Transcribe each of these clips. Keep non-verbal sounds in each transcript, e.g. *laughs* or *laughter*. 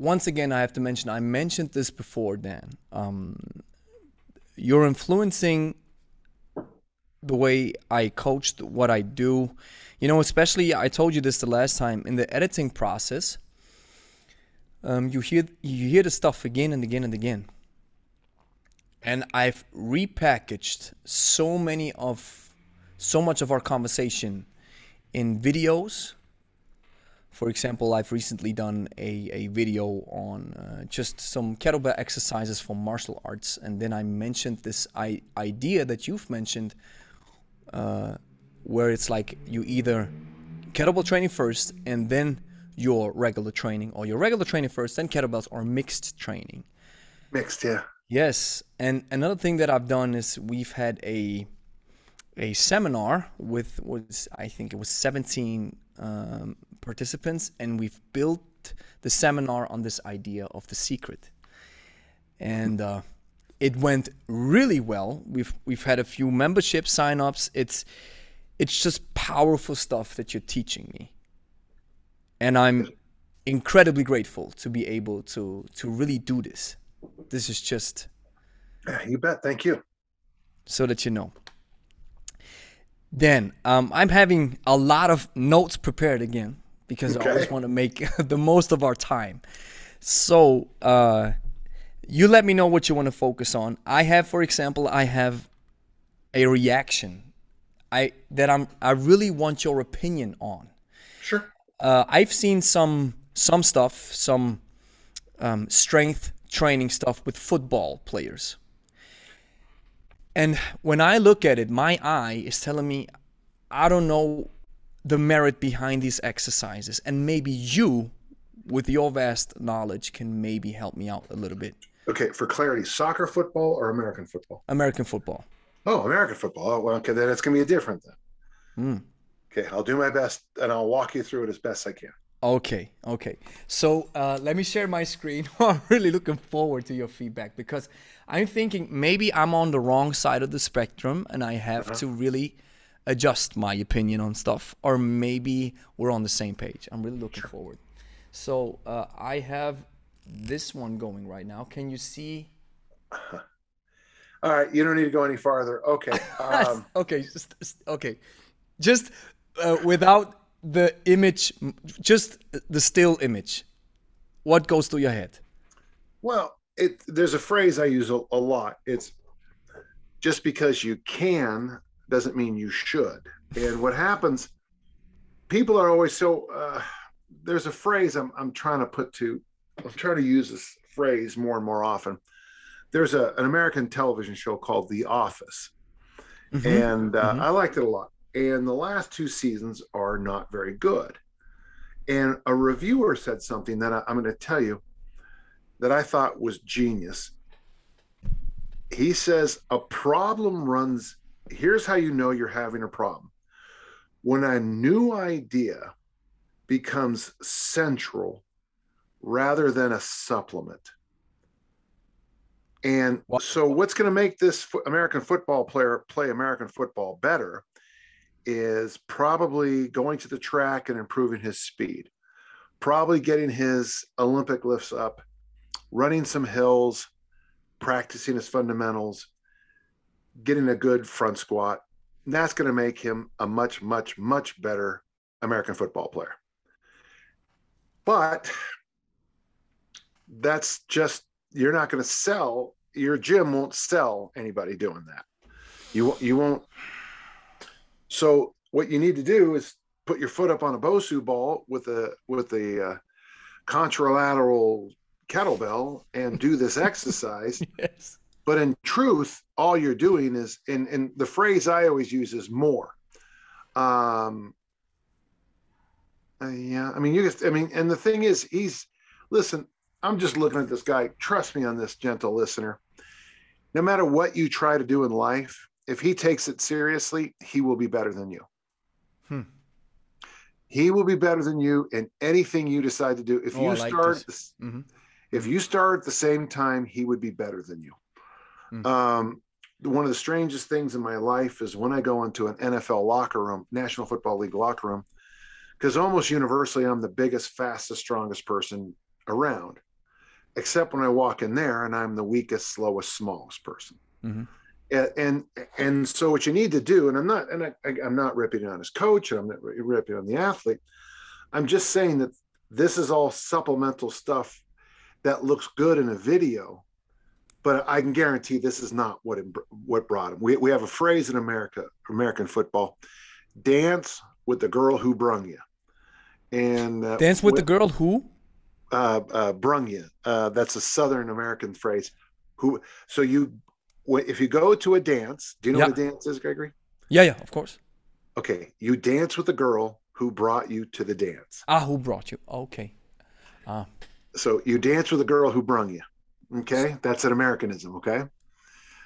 once again, I have to mention, I mentioned this before, Dan. Um, you're influencing the way I coached, what I do. You know, especially I told you this the last time in the editing process. Um, you hear you hear the stuff again and again and again, and I've repackaged so many of so much of our conversation in videos. For example, I've recently done a, a video on uh, just some kettlebell exercises for martial arts, and then I mentioned this I- idea that you've mentioned uh, where it's like you either kettlebell training first and then your regular training, or your regular training first, then kettlebells, or mixed training. Mixed, yeah. Yes, and another thing that I've done is we've had a a seminar with was I think it was 17 um, participants, and we've built the seminar on this idea of the secret, and uh, it went really well. We've we've had a few membership signups. It's it's just powerful stuff that you're teaching me, and I'm incredibly grateful to be able to to really do this. This is just you bet. Thank you. so that you know. Then um, I'm having a lot of notes prepared again because I always want to make *laughs* the most of our time. So uh, you let me know what you want to focus on. I have, for example, I have a reaction. I that I'm I really want your opinion on. Sure. Uh, I've seen some some stuff, some um, strength training stuff with football players. And when I look at it, my eye is telling me, I don't know the merit behind these exercises. And maybe you, with your vast knowledge, can maybe help me out a little bit. Okay, for clarity, soccer football or American football? American football. Oh, American football. Oh, well, okay, then it's going to be a different then. Mm. Okay, I'll do my best and I'll walk you through it as best I can. Okay, okay. So uh, let me share my screen. *laughs* I'm really looking forward to your feedback because I'm thinking maybe I'm on the wrong side of the spectrum and I have to really adjust my opinion on stuff, or maybe we're on the same page. I'm really looking forward. So uh, I have this one going right now. Can you see? *laughs* All right, you don't need to go any farther. Okay. *laughs* Um, okay, just okay, just uh, without the image, just the still image. What goes through your head? well, it there's a phrase I use a, a lot. It's just because you can doesn't mean you should. And what happens, people are always so. Uh, there's a phrase I'm I'm trying to put to. I'm trying to use this phrase more and more often. There's a, an American television show called The Office, Mhm. and uh, Mhm. I liked it a lot. And the last two seasons are not very good. And a reviewer said something that I, I'm going to tell you that I thought was genius. He says, A problem runs. Here's how you know you're having a problem. When a new idea becomes central rather than a supplement. And so, what's going to make this American football player play American football better is probably going to the track and improving his speed, probably getting his Olympic lifts up, running some hills, practicing his fundamentals, getting a good front squat. And that's going to make him a much, much, much better American football player. But that's just, you're not going to sell, your gym won't sell anybody doing that. You, you won't. So what you need to do is put your foot up on a Bosu ball with a, with a uh, contralateral kettlebell and do this *laughs* exercise Yes. But in truth all you're doing is and and the phrase i always use is more um uh, yeah i mean you just i mean and the thing is he's listen i'm just looking at this guy trust me on this gentle listener no matter what you try to do in life if he takes it seriously he will be better than you Hmm. he will be better than you in anything you decide to do if Oh, you like start. Mhm. if you start at the same time, he would be better than you. Mm. Um, one of the strangest things in my life is when I go into an NFL locker room, National Football League locker room, because almost universally I'm the biggest, fastest, strongest person around. except when I walk in there and I'm the weakest, slowest, smallest person. Mm-hmm. And, and and so what you need to do, and I'm not, and I, I- I'm not ripping on his coach, and I'm not ripping on the athlete. I'm just saying that this is all supplemental stuff that looks good in a video, but I can guarantee this is not what it, what brought him. We we have a phrase in America, American football, dance with the girl who brung you, and uh, Dance with the girl who? uh, uh, brung you. Uh, that's a Southern American phrase. Who? So you, if you go to a dance, do you know what a dance is, Gregory? Yeah, yeah, of course. Okay, you dance with the girl who brought you to the dance. Ah, who brought you? Okay. Ah, So you dance with the girl who brung you. Okay, that's an Americanism. Okay,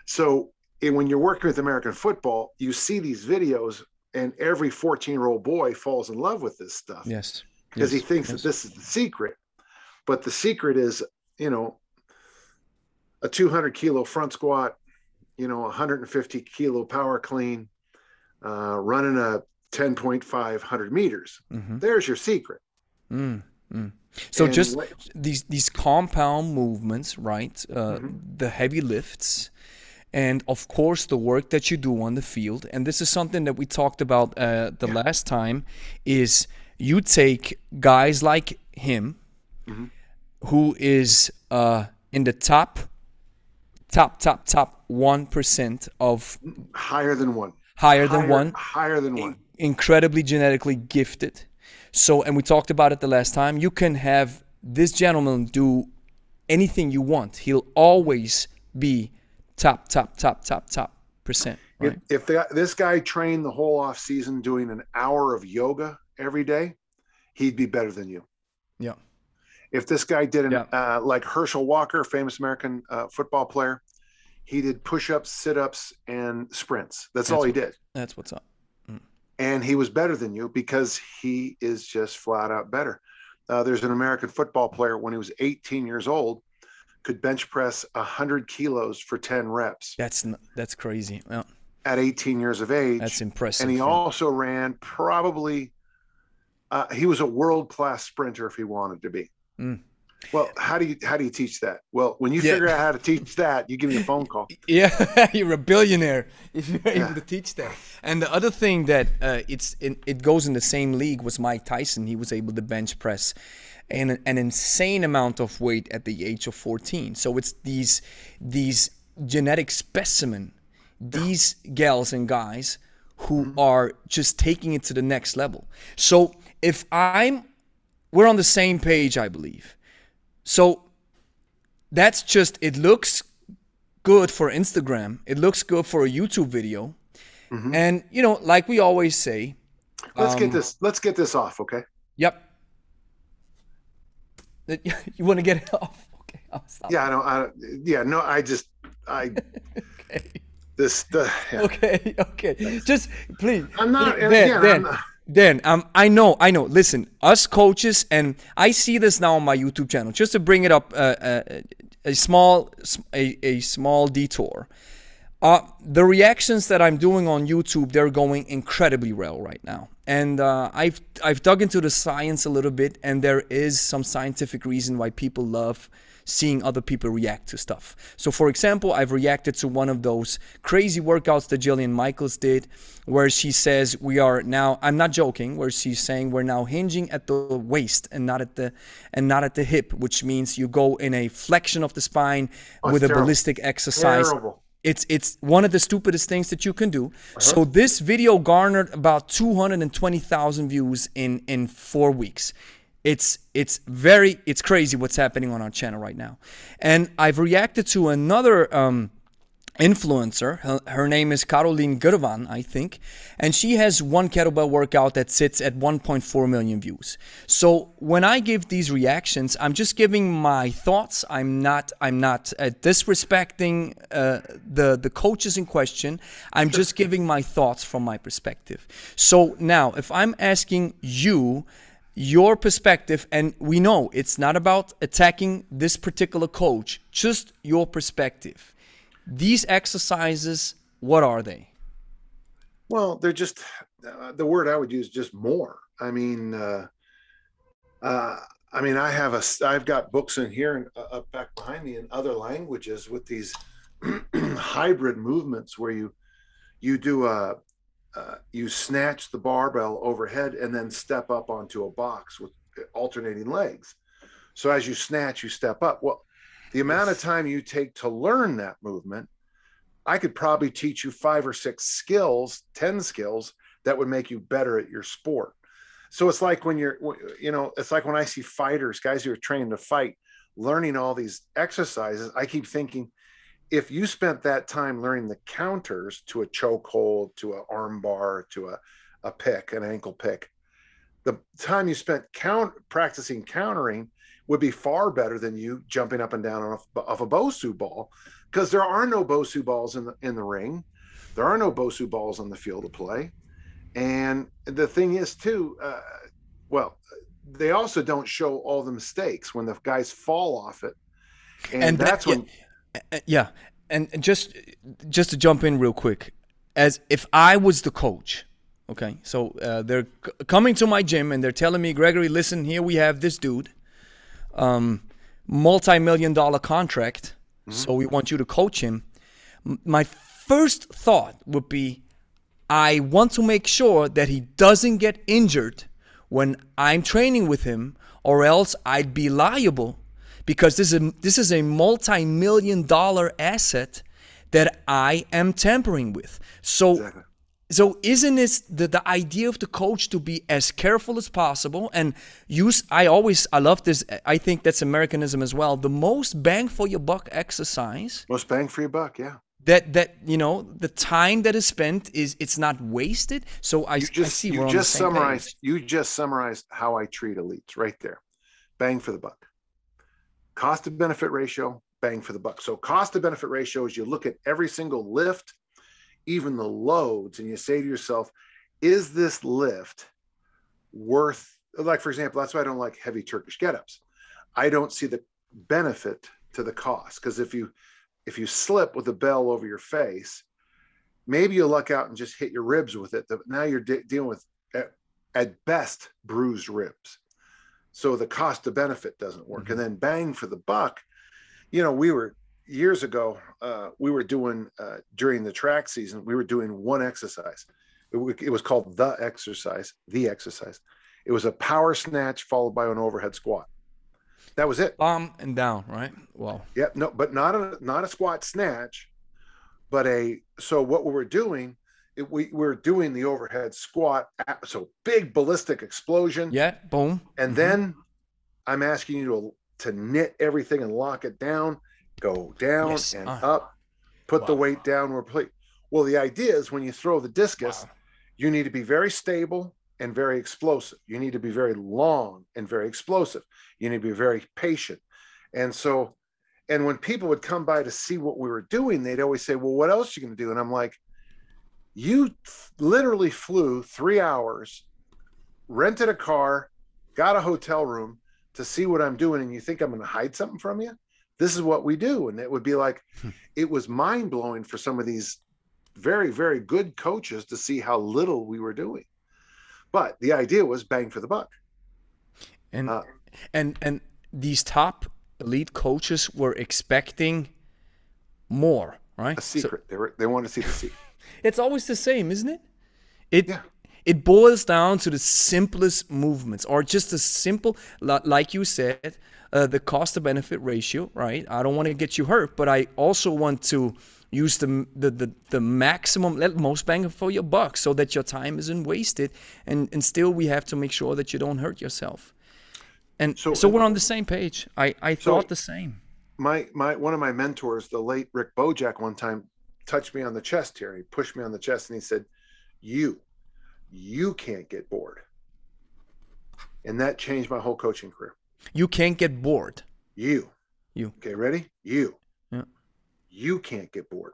so when you're working with American football, you see these videos, and every 14 year old boy falls in love with this stuff. yes. because yes, he thinks yes. that this is the secret. But the secret is, you know, a 200 kilo front squat, you know, 150 kilo power clean, uh, running a 10.5 100 meters. Mhm. There's your secret. Mm, mm. So And just what- these these compound movements, right? Uh, Mm-hmm. The heavy lifts, and of course the work that you do on the field. And this is something that we talked about uh, the last time. Is you take guys like him, Mm-hmm. who is uh, in the top, top, top, top one percent of higher than one. higher than one, Higher than one. incredibly genetically gifted. So, and we talked about it the last time. You can have this gentleman do anything you want. He'll always be top, top, top, top, top percent. If, Right? if the, this guy trained the whole off season doing an hour of yoga every day, he'd be better than you. Yeah. If this guy did an Yeah. uh, like Herschel Walker, famous American uh, football player, he did push-ups, sit-ups, and sprints. That's, all he did, That's what's up. And he was better than you because he is just flat out better. Uh, there's an American football player when he was 18 years old, could bench press 100 kilos for 10 reps That's that's crazy. Yeah, at 18 years of age. that's impressive. and he yeah. also ran probably uh, he was a world class sprinter if he wanted to be Mm. Well how do you how do you teach that well when you Yeah. figure out how to teach that you give me a phone call *laughs* Yeah, *laughs* you're a billionaire *laughs* if you're Yeah. able to teach that. And the other thing that uh, it's in, it goes in the same league was Mike Tyson. He was able to bench press an, an insane amount of weight at the age of 14. So it's these these genetic specimen, these gals and guys who Mm-hmm. are just taking it to the next level. So if I'm, we're on the same page, I believe. So that's just it looks good for Instagram. It looks good for a YouTube video. Mm-hmm. And you know, like we always say, let's Um, get this let's get this off okay yep. *laughs* You want to get it *laughs* off? Okay, I'll stop. yeah i don't I, yeah no i just i *laughs* Okay. this the yeah. Okay. Okay. Just please. i'm not and again, Dan, I'm not- Dan, um, I know, I know. Listen, us coaches, and I see this now on my YouTube channel. Just to bring it up, uh, uh, a small, a, a small detour. Uh, the reactions that I'm doing on YouTube, they're going incredibly well right now, and uh, I've I've dug into the science a little bit, and there is some scientific reason why people love seeing other people react to stuff. So, for example, I've reacted to one of those crazy workouts that Jillian Michaels did, where she says we are now. I'm not joking. Where she's saying we're now hinging at the waist and not at the and not at the hip, which means you go in a flexion of the spine with a terrible. ballistic exercise. terrible It's it's one of the stupidest things that you can do. Uh-huh. So this video garnered about 220,000 views in in 4 weeks. It's it's very it's crazy what's happening on our channel right now. And I've reacted to another um influencer. Her, her name is Caroline Girvan, I think, and she has one kettlebell workout that sits at 1.4 million views. So when I give these reactions, I'm just giving my thoughts. I'm not I'm not uh, disrespecting uh, the the coaches in question. I'm just giving my thoughts from my perspective. So now, if I'm asking you your perspective and we know it's not about attacking this particular coach just your perspective these exercises what are they Well, they're just uh, the word I would use just more. I mean, uh, uh, I mean, I have a, I've got books in here and uh, up back behind me in other languages with these *clears throat* hybrid movements where you, you do a, uh, you snatch the barbell overhead and then step up onto a box with alternating legs. So as you snatch, you step up. Well, the amount of time you take to learn that movement, I could probably teach you five or six skills, 10 skills that would make you better at your sport. So it's like when you're, you know, it's like when I see fighters, guys who are trained to fight, learning all these exercises, I keep thinking, if you spent that time learning the counters to a chokehold, to an armbar, to a, a pick, an ankle pick, the time you spent count practicing countering would be far better than you jumping up and down off, off a Bosu ball because there are no Bosu balls in the in the ring. There are no Bosu balls on the field of play. And the thing is too, uh, well, they also don't show all the mistakes when the guys fall off it. And, and that's that, when yeah, yeah. And just just to jump in real quick, as if I was the coach, okay? So uh, they're c- coming to my gym and they're telling me, Gregory, listen, here we have this dude um, multi-million dollar contract. Mm-hmm. So we want you to coach him. My first thought would be, I want to make sure that he doesn't get injured when I'm training with him, or else I'd be liable because this is a, this is a multi-million dollar asset that I am tampering with. So exactly. so isn't it the, the idea of the coach to be as careful as possible and use i always i love this i think that's americanism as well the most bang for your buck exercise most bang for your buck yeah. that that you know the time that is spent is it's not wasted. So i, you just, I see you just summarized page. you just summarized how i treat elites right there. Bang for the buck cost to benefit ratio bang for the buck. So cost to benefit ratio is you look at every single lift even the loads and you say to yourself is this lift worth like for example that's why i don't like heavy turkish get-ups. I don't see the benefit to the cost because if you if you slip with a bell over your face maybe you'll luck out and just hit your ribs with it. Now you're de- dealing with at, at, best bruised ribs so the cost to benefit doesn't work mm-hmm. and then bang for the buck you know we were years ago, uh, we were doing uh, during the track season, we were doing one exercise. It, it, was called the exercise, the exercise. It was a power snatch followed by an overhead squat. That was it. Bomb and down, right? Well. Yep. No, but not a not a squat snatch, but a. So what we were doing, it, we, we were doing the overhead squat. So big ballistic explosion. Yeah. Boom. And mm-hmm. then I'm asking you to to knit everything and lock it down go down yes. and uh, up, put wow. the weight down, replace. Well, the idea is when you throw the discus, wow. you need to be very stable and very explosive. You need to be very long and very explosive. You need to be very patient. And so, and when people would come by to see what we were doing, they'd always say, Well, what else are you going to do? And I'm like, You literally flew three hours, rented a car, got a hotel room to see what I'm doing, and you think I'm going to hide something from you? this is what we do and it would be like hmm. it was mind blowing for some of these very very good coaches to see how little we were doing. But the idea was bang for the buck. And uh, and and these top elite coaches were expecting more right? A secret. So, they were they want to see the secret it's always the same isn't it it yeah. it boils down to the simplest movements or just a simple like you said uh, the cost to benefit ratio, right? I don't want to get you hurt, but I also want to use the, the, the, the maximum, most bang for your buck so that your time isn't wasted. And, and still, we have to make sure that you don't hurt yourself. And so, so we're on the same page. I, I so thought the same. My, my, one of my mentors, the late Rick Bojack, one time touched me on the chest here. He pushed me on the chest and he said, You, you can't get bored. And that changed my whole coaching career. You can't get bored. You. You. Okay, ready? You. Yeah. You can't get bored.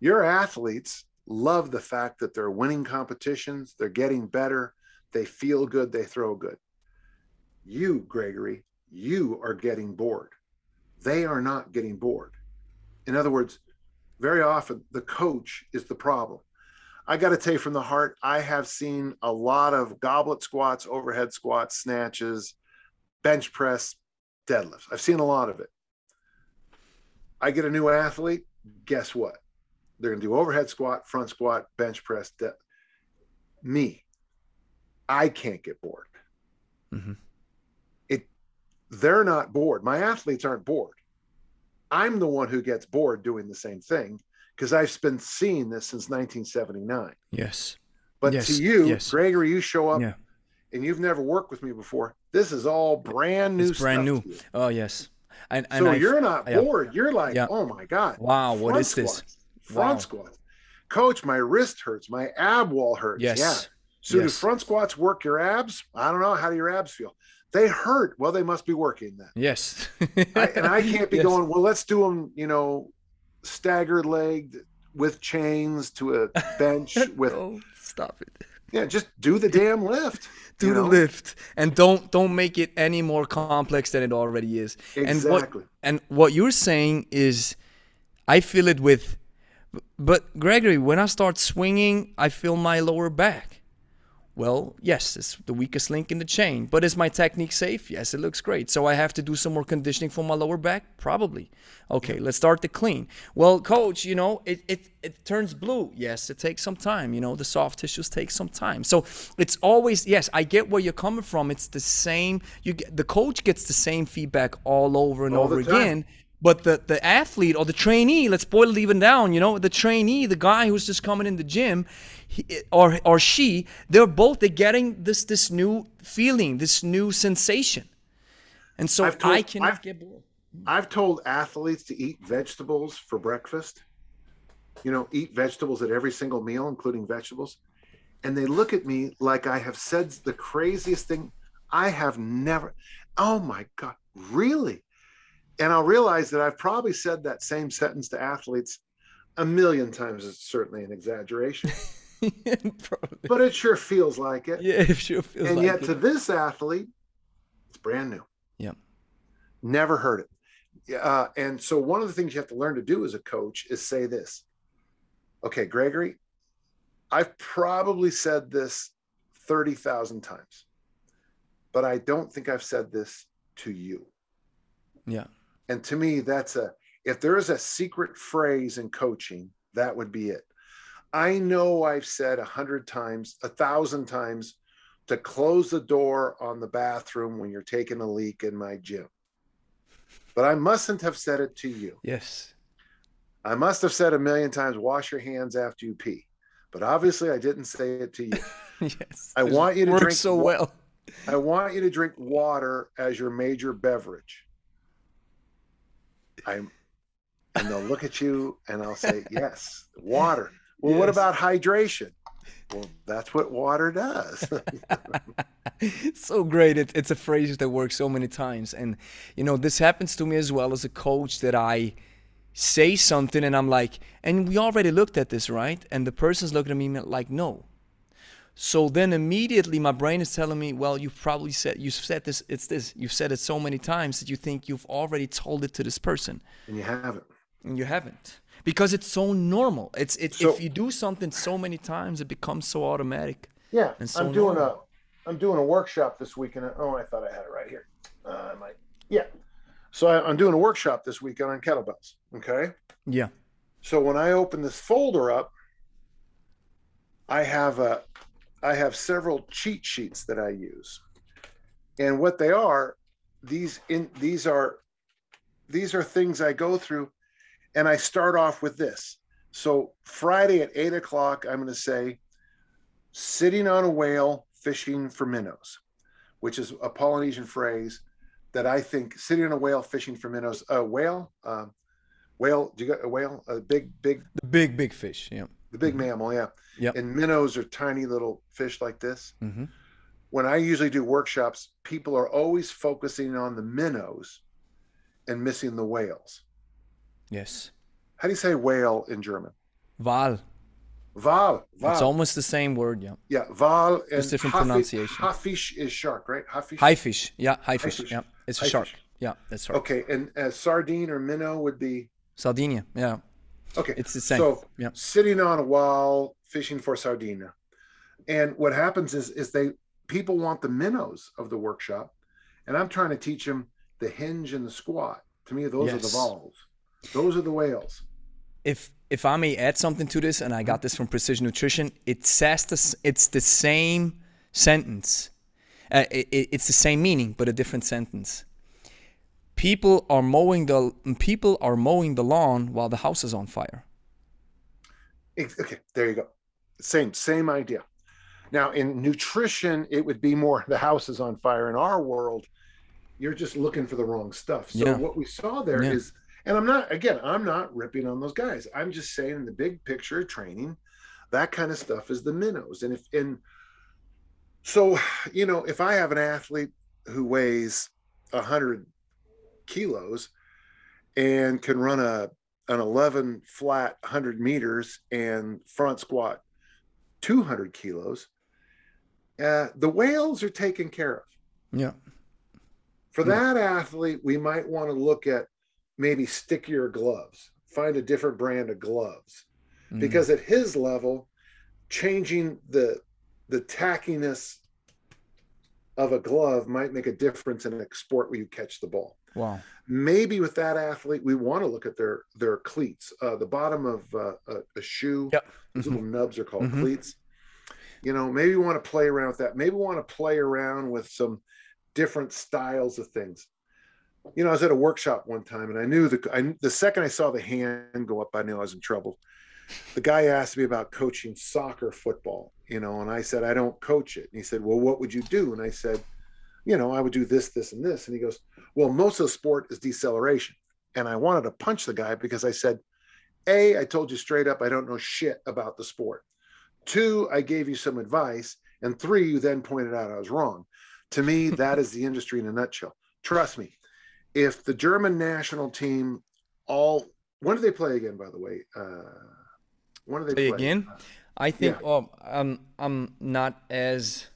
Your athletes love the fact that they're winning competitions, they're getting better, they feel good, they throw good. You, Gregory, you are getting bored. They are not getting bored. In other words, very often the coach is the problem. I got to tell you from the heart, I have seen a lot of goblet squats, overhead squats, snatches, bench press, deadlifts. I've seen a lot of it. I get a new athlete, guess what? They're going to do overhead squat, front squat, bench press. De- Me, I can't get bored. Mm-hmm. It, they're not bored. My athletes aren't bored. I'm the one who gets bored doing the same thing because I've been seeing this since 1979. Yes. But Yes, to you, yes. Gregory, you show up Yeah. and you've never worked with me before. This is all brand new It's brand new. Oh yes. And and So I've- you're not yeah. bored. You're like, Yeah. oh my God. Wow, what is this? Front Wow. squats. Coach, my wrist hurts. My ab wall hurts. Yes. Yeah. So do front squats work your abs? I don't know. How do your abs feel? They hurt. Well, they must be working then. Yes. I, and I *laughs* can't be Yes. going, well, let's do them, you know, staggered legged with chains to a bench *laughs* with, Oh, stop it. yeah, just do the damn lift. *laughs* Do the know? lift and don't don't make it any more complex than it already is. And what Exactly. and what you're saying is I feel it with but Gregory, when I start swinging, I feel my lower back. Well, yes, it's the weakest link in the chain. But is my technique safe? Yes, it looks great. So I have to do some more conditioning for my lower back? Probably. Okay, let's start the clean. Well, coach, you know, it, it, it turns blue. Yes, it takes some time. You know, the soft tissues take some time. So it's always, yes, I get where you're coming from. It's the same. You get, The coach gets the same feedback all over and All over again. But the, the athlete or the trainee, let's boil it even down, you know, the trainee, the guy who's just coming in the gym, he, or or she, they're both they're getting this this new feeling, this new sensation, and so told- I cannot I've- get bored. I've told athletes to eat vegetables for breakfast. You know, eat vegetables at every single meal, including vegetables. And they look at me like I have said the craziest thing. I have never, oh my God, really? And I'll realize that I've probably said that same sentence to athletes a million times. It's certainly an exaggeration. *laughs* *laughs* but it sure feels like it. Yeah, it sure feels like it and like yet it. to this athlete, it's brand new. Yeah. Never heard it. Uh, and so one of the things you have to learn to do as a coach is say this. Okay, Gregory, I've probably said this 30,000 times, but I don't think I've said this to you. yeah, And to me, that's a, if there is a secret phrase in coaching, that would be it. I know I've said a hundred times, a thousand times to close the door on the bathroom when you're taking a leak in my gym. But I mustn't have said it to you. yes, I must have said a million times, wash your hands after you pee. But obviously, I didn't say it to you. *laughs* yes. I want you to drink so wa- well. I want you to drink water as your major beverage. I'm, and they'll look at you and I'll say, yes, water. Well, what about hydration? Well, that's what water does. *laughs* *laughs* so great. It, it's a phrase that works so many times. And, you know, this happens to me as well as a coach that I say something and I'm like, and we already looked at this, right? And the person's looking at me like, no. So then immediately my brain is telling me, well, you've probably said, you've said this, it's this, you've said it so many times that you think you've already told it to this person. and you haven't. And you haven't. Because it's so normal. It's, it's So- if you do something so many times, it becomes so automatic. Yeah, And so I'm doing normal. a I'm doing a workshop this week, and oh, I thought I had it right here. Uh, I might, yeah. So I, I'm doing a workshop this weekend on kettlebells. Okay. Yeah. So when I open this folder up, I have a I have several cheat sheets that I use. And what they are, these in these are these are things I go through and I start off with this. So Friday at eight o'clock, I'm gonna say sitting on a whale fishing for minnows, which is a Polynesian phrase that I think sitting on a whale fishing for minnows. A whale, um, whale. Do you got a whale? A big, big, The big, big fish. Yeah. the big Mhm. mammal, yeah. Yep. And minnows are tiny little fish like this. hmm When I usually do workshops, people are always focusing on the minnows and missing the whales. Yes. How do you say whale in German? Val. Val. Val. It's almost the same word. Yeah. yeah, Val and Just different pronunciation. Hafish is shark, right? Hafish. High fish. Yeah. High fish. fish. Yeah. It's a shark. Yeah. That's right. Okay, and uh, sardine or minnow would be Sardinia. Yeah. Okay. It's the same. So yeah. sitting on a wall fishing for sardina. And what happens is is they people want the minnows of the workshop. And I'm trying to teach them the hinge and the squat. To me, those are the Yes. vols. Those are the whales. if if I may add something to this, and I got this from Precision Nutrition, it says this, it's the same sentence. Uh, it, it- it's the same meaning, but a different sentence. People are mowing the people are mowing the lawn while the house is on fire. Okay, there you go. Same, same idea. Now, in nutrition, it would be more the house is on fire. In our world, you're just looking for the wrong stuff. So Yeah. what we saw there is, Yeah. And I'm not again, I'm not ripping on those guys. I'm just saying in the big picture of training, that kind of stuff is the minnows. And if and so, you know, if I have an athlete who weighs a hundred kilos and can run a an 11 flat 100 meters and front squat 200 kilos uh, the whales are taken care of Yeah. for Yeah. that athlete we might want to look at maybe stickier gloves find a different brand of gloves Mm. because at his level changing the the tackiness of a glove might make a difference in a sport where you catch the ball wow. maybe with that athlete we want to look at their their cleats uh, the bottom of uh, a, a shoe Yep. those Mhm. little nubs are called Mhm. cleats you know maybe we want to play around with that maybe we want to play around with some different styles of things you know i was at a workshop one time and i knew the I, the second i saw the hand go up i knew i was in trouble. The guy asked me about coaching soccer football you know and i said i don't coach it. And he said well what would you do? And i said you know i would do this this and this. And he goes well most of the sport is deceleration. And i wanted to punch the guy because i said a i told you straight up i don't know shit about the sport. Two i gave you some advice. And three you then pointed out i was wrong. To me that is the industry in a nutshell. Trust me if the german national team all when do they play again by the way uh when do they Play play, again? I think oh, I'm I'm not as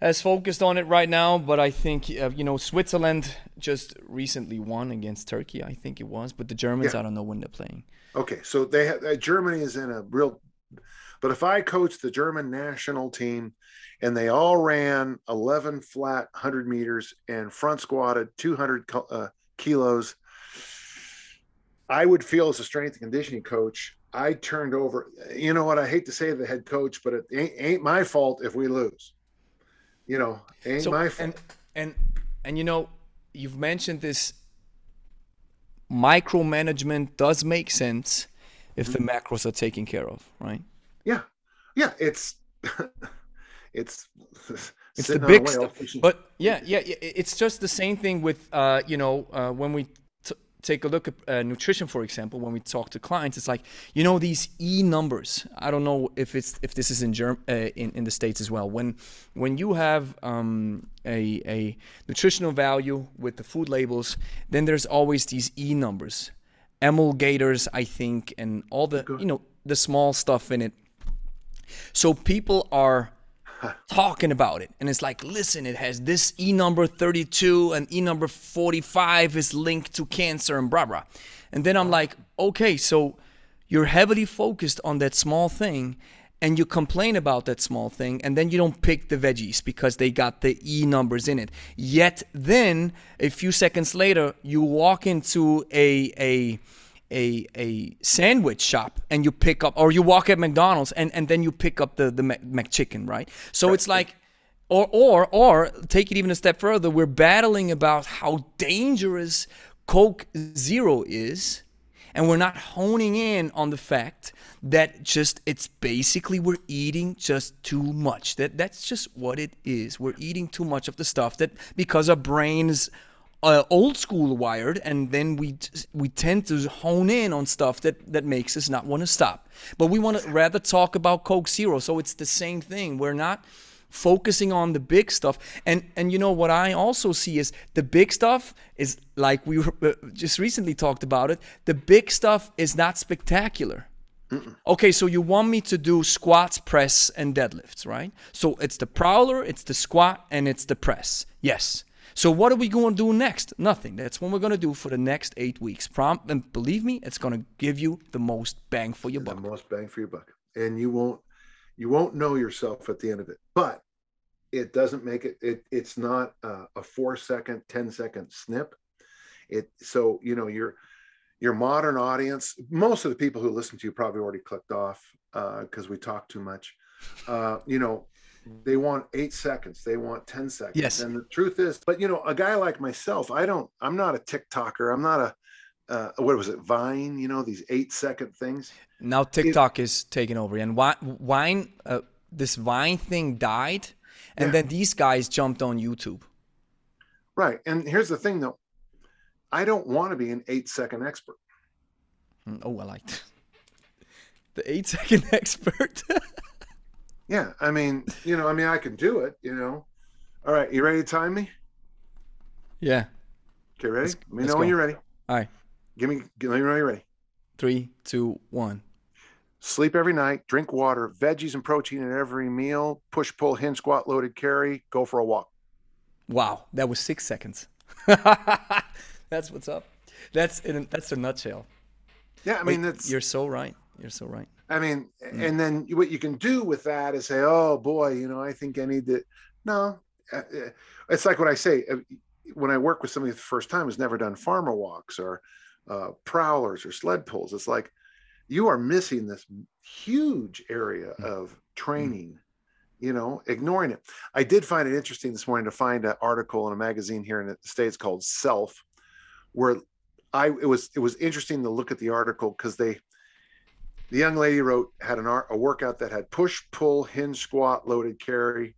as focused on it right now, but I think uh, you know Switzerland just recently won against Turkey. I think it was, but the Germans, Yeah. I don't know when they're playing. Okay, so they have uh, Germany is in a real. But if I coach the German national team, and they all ran 11 flat 100 meters and front squatted 200 uh, kilos, I would feel as a strength and conditioning coach, I turned over. You know what? I hate to say the head coach, but it ain't, ain't my fault if we lose. You know, ain't my fault. and and and you know, you've mentioned this. Micromanagement does make sense if the macros are taken care of, right? yeah, yeah, it's *laughs* it's It's the big stuff. But yeah, yeah, yeah, it's just the same thing with uh, you know uh, when we t- take a look at uh, nutrition, for example, when we talk to clients, it's like you know these E numbers. I don't know if it's if this is in Germ- uh, in in the states as well. When when you have um, a a nutritional value with the food labels, then there's always these E numbers, emulgators, I think, and all the you know the small stuff in it. So people are talking about it. And it's like, listen, it has this E number 32 and E number 45 is linked to cancer and blah, blah. And then I'm like, okay, so you're heavily focused on that small thing and you complain about that small thing and then you don't pick the veggies because they got the E numbers in it. Yet then a few seconds later, you walk into a, a, a a sandwich shop and you pick up or you walk at McDonald's and, and then you pick up the the McChicken, right? So it's like or or or take it even a step further, we're battling about how dangerous Coke Zero is and we're not honing in on the fact that just it's basically we're eating just too much. That that's just what it is. We're eating too much of the stuff that because our brains uh, old school wired, and then we we tend to hone in on stuff that that makes us not want to stop. But we want to rather talk about Coke Zero. So it's the same thing. We're not focusing on the big stuff. And and you know what I also see is the big stuff is like we were, uh, just recently talked about it. The big stuff is not spectacular. Okay, so you want me to do squats, press, and deadlifts, right? So it's the prowler, it's the squat, and it's the press. Yes. So what are we going to do next? Nothing. That's what we're going to do for the next eight weeks. Prom- and believe me, it's going to give you the most bang for your buck. the most bang for your buck, and you won't you won't know yourself at the end of it. But it doesn't make it. it it's not uh, a four second, 10 second snip. It so you know your your modern audience. Most of the people who listen to you probably already clicked off because uh, we talk too much. Uh, you know, they want eight seconds they want 10 seconds Yes. and the truth is but you know a guy like myself i don't i'm not a tiktoker i'm not a uh, what was it vine you know these eight second things Now TikTok is taking over, and Wi- Wine, uh, this Vine thing died, and Yeah. then these guys jumped on YouTube. right and here's the thing though i don't want to be an eight second expert Mm, Oh, I like that. *laughs* the eight second *laughs* expert. *laughs* yeah i mean you know i mean i can do it you know all right you ready to time me yeah. okay ready Let's- let me know when you're ready All right. give me let me know when you're ready Three, two, one. sleep every night drink water veggies and protein in every meal push pull hinge squat loaded carry go for a walk Wow, that was six seconds. *laughs* that's what's up. That's in, that's a nutshell. yeah i Wait, mean that's you're so right. You're so right. I mean, Mm. and then what you can do with that is say, "Oh boy, you know, I think I need to." No, uh, uh, it's like what I say uh, when I work with somebody for the first time who's never done farmer walks or uh, prowlers or sled pulls. It's like you are missing this huge area Mm. of training. You know, ignoring it. I did find it interesting this morning to find an article in a magazine here in the states called Self, where I it was it was interesting to look at the article because they the young lady wrote had an art a workout that had push pull hinge squat loaded carry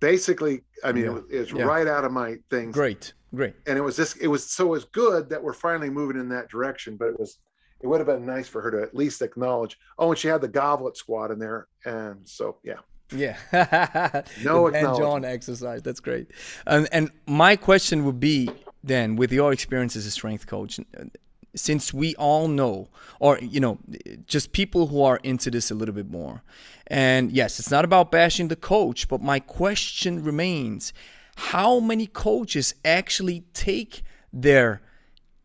basically i mean Yeah. it it's Yeah. right out of my things Great, great. and it was just it was so it was good that we're finally moving in that direction but it was it would have been nice for her to at least acknowledge oh and she had the goblet squat in there and so yeah Yeah. *laughs* No Dan John exercise. That's great. And and my question would be then, with your experience as a strength coach, since we all know, or you know, just people who are into this a little bit more, and yes, it's not about bashing the coach, but my question remains: How many coaches actually take their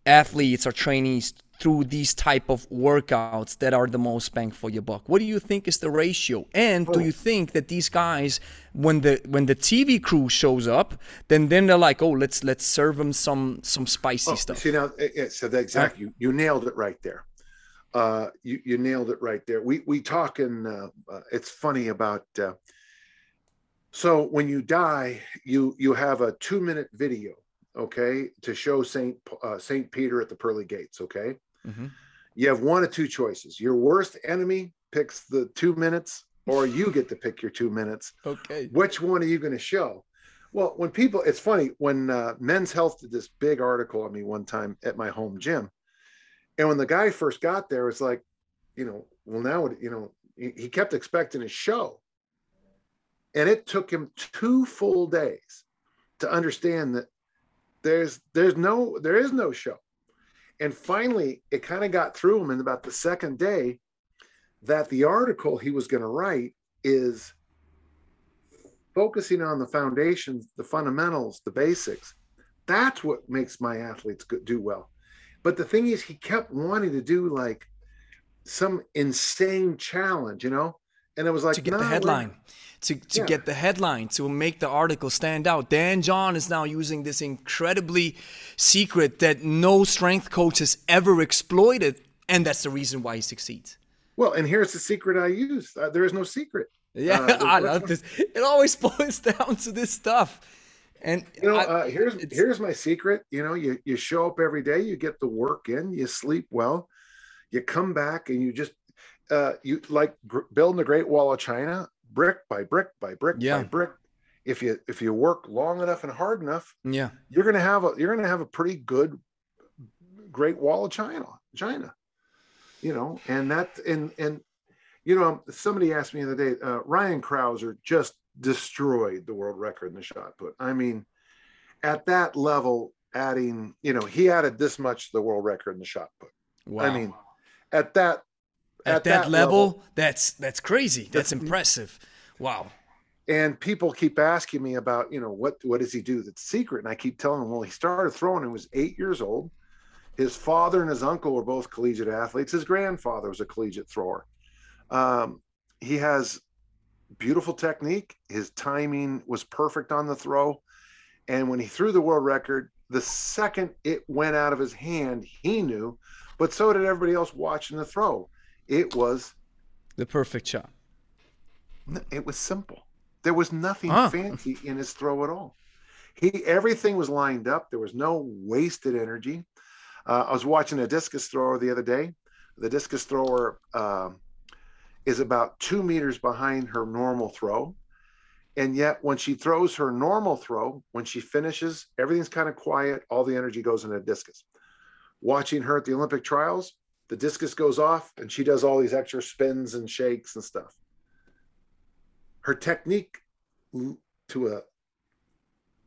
athletes or trainees through these type of workouts that are the most bang for your buck what do you think is the ratio and do you think that these guys when the when the tv crew shows up then then they're like oh let's let's serve them some some spicy Oh, stuff See now, it, it, so that exactly you, you nailed it right there. Uh, you you nailed it right there. We we talk and uh, uh, it's funny about. Uh, so when you die, you you have a two minute video, okay, to show Saint uh, Saint Peter at the pearly gates. Okay, Mhm. you have one of two choices. Your worst enemy picks the two minutes, or you get to pick your two minutes. *laughs* Okay. Which one are you going to show? Well when people it's funny when uh, men's health did this big article on me one time at my home gym and when the guy first got there it's like you know well now you know he, he kept expecting a show. And it took him two full days to understand that there's there's no there is no show and finally it kind of got through him in about the second day that the article he was going to write is focusing on the foundations, the fundamentals, the basics. That's what makes my athletes do well. But the thing is, he kept wanting to do like some insane challenge, you know? And it was like to get "No, the headline to, to Yeah. get the headline to make the article stand out dan john is now using this incredibly secret that no strength coach has ever exploited and that's the reason why he succeeds Well, and here's the secret I use. Uh, there is no secret. *laughs* Yeah, Uh, I love this. It always *laughs* boils down to this stuff. And You know, I- uh, here's here's my secret. You know, you you show up every day, you get the work in, you sleep well, you come back, and you just uh, you like gr- building the Great Wall of China, brick by brick by brick Yeah. by brick. If you if you work long enough and hard enough, yeah, you're gonna have a you're gonna have a pretty good Great Wall of China, China. You know, and that and and you know, somebody asked me the other day, uh, Ryan Crouser just destroyed the world record in the shot put. I mean, at that level, adding, you know, he added this much to the world record in the shot put. wow. I mean, at that at, that, level, that's that's crazy. That's impressive. Wow. And people keep asking me about, you know, what what does he do that's secret? And I keep telling them, well, he started throwing when he was eight years old. His father and his uncle were both collegiate athletes. His grandfather was a collegiate thrower. Um, he has beautiful technique. His timing was perfect on the throw. And when he threw the world record, the second it went out of his hand, he knew, but so did everybody else watching the throw. It was the perfect shot. It was simple. There was nothing ah. fancy in his throw at all. He everything was lined up. There was no wasted energy. Uh, I was watching a discus thrower the other day. The discus thrower uh, is about two meters behind her normal throw. And yet, when she throws her normal throw, when she finishes, everything's kind of quiet. All the energy goes into the discus. Watching her at the Olympic trials, the discus goes off and she does all these extra spins and shakes and stuff. Her technique to a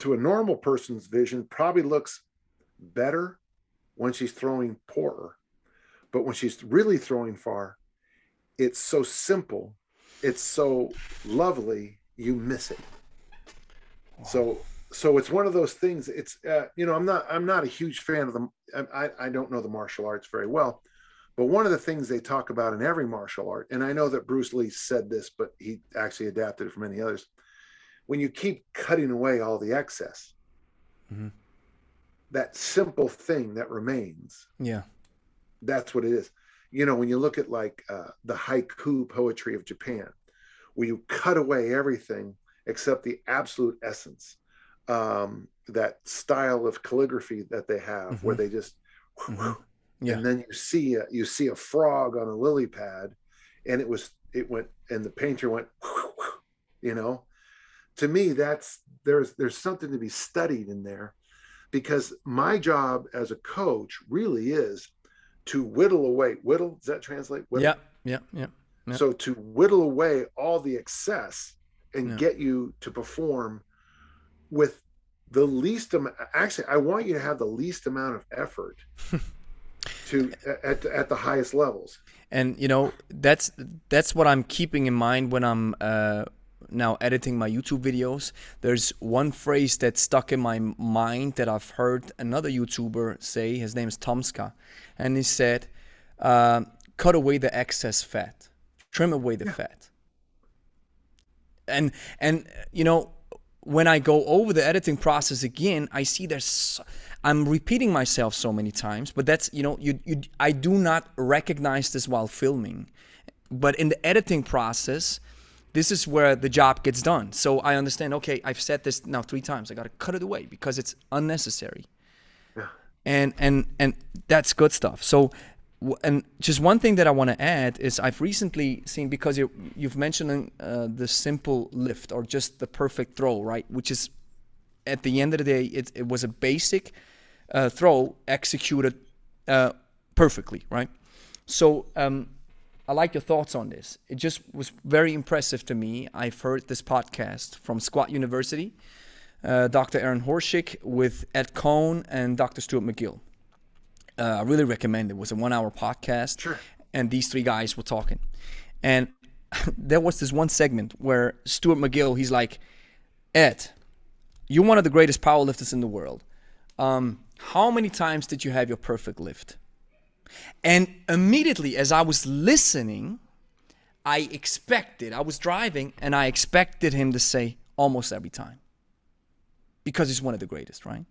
to a normal person's vision probably looks better when she's throwing poorer. But when she's really throwing far, it's so simple, it's so lovely, you miss it. Wow. So so it's one of those things. It's uh, you know I'm not I'm not a huge fan of them. I I don't know the martial arts very well, but one of the things they talk about in every martial art, and I know that Bruce Lee said this, but he actually adapted it from many others. When you keep cutting away all the excess, mm-hmm. that simple thing that remains. Yeah, that's what it is you know when you look at like uh, the haiku poetry of japan where you cut away everything except the absolute essence um, that style of calligraphy that they have mm-hmm. where they just mm-hmm. Yeah. and then you see a, you see a frog on a lily pad and it was it went and the painter went *laughs* you know to me that's there's there's something to be studied in there because my job as a coach really is to whittle away. Whittle, does that translate? Whittle? Yeah, yeah, yeah, yeah. So to whittle away all the excess and yeah. get you to perform with the least amount. Actually, I want you to have the least amount of effort *laughs* to at at the highest levels. And you know that's that's what I'm keeping in mind when I'm. Uh, now editing my YouTube videos, there's one phrase that stuck in my mind that I've heard another YouTuber say. His name is Tomska, and he said, uh, "Cut away the excess fat, trim away the yeah. fat." And and you know when I go over the editing process again, I see there's so, I'm repeating myself so many times, but that's you know you you I do not recognize this while filming, but in the editing process this is where the job gets done. So I understand, okay, I've said this now three times. I got to cut it away because it's unnecessary. Yeah. And and and that's good stuff. So and just one thing that I want to add is I've recently seen because you you've mentioned uh, the simple lift or just the perfect throw, right? Which is at the end of the day, it, it was a basic uh, throw executed uh, perfectly, right? So um, I like your thoughts on this. It just was very impressive to me. I've heard this podcast from Squat University, uh, Dr. Aaron Horschig with Ed Coan and Dr. Stuart McGill. Uh, I really recommend it. It was a one-hour podcast, sure. and these three guys were talking. And *laughs* there was this one segment where Stuart McGill, he's like, Ed, you're one of the greatest powerlifters in the world. Um, how many times did you have your perfect lift? And immediately, as I was listening, I expected, I was driving, and I expected him to say almost every time. Because he's one of the greatest, right?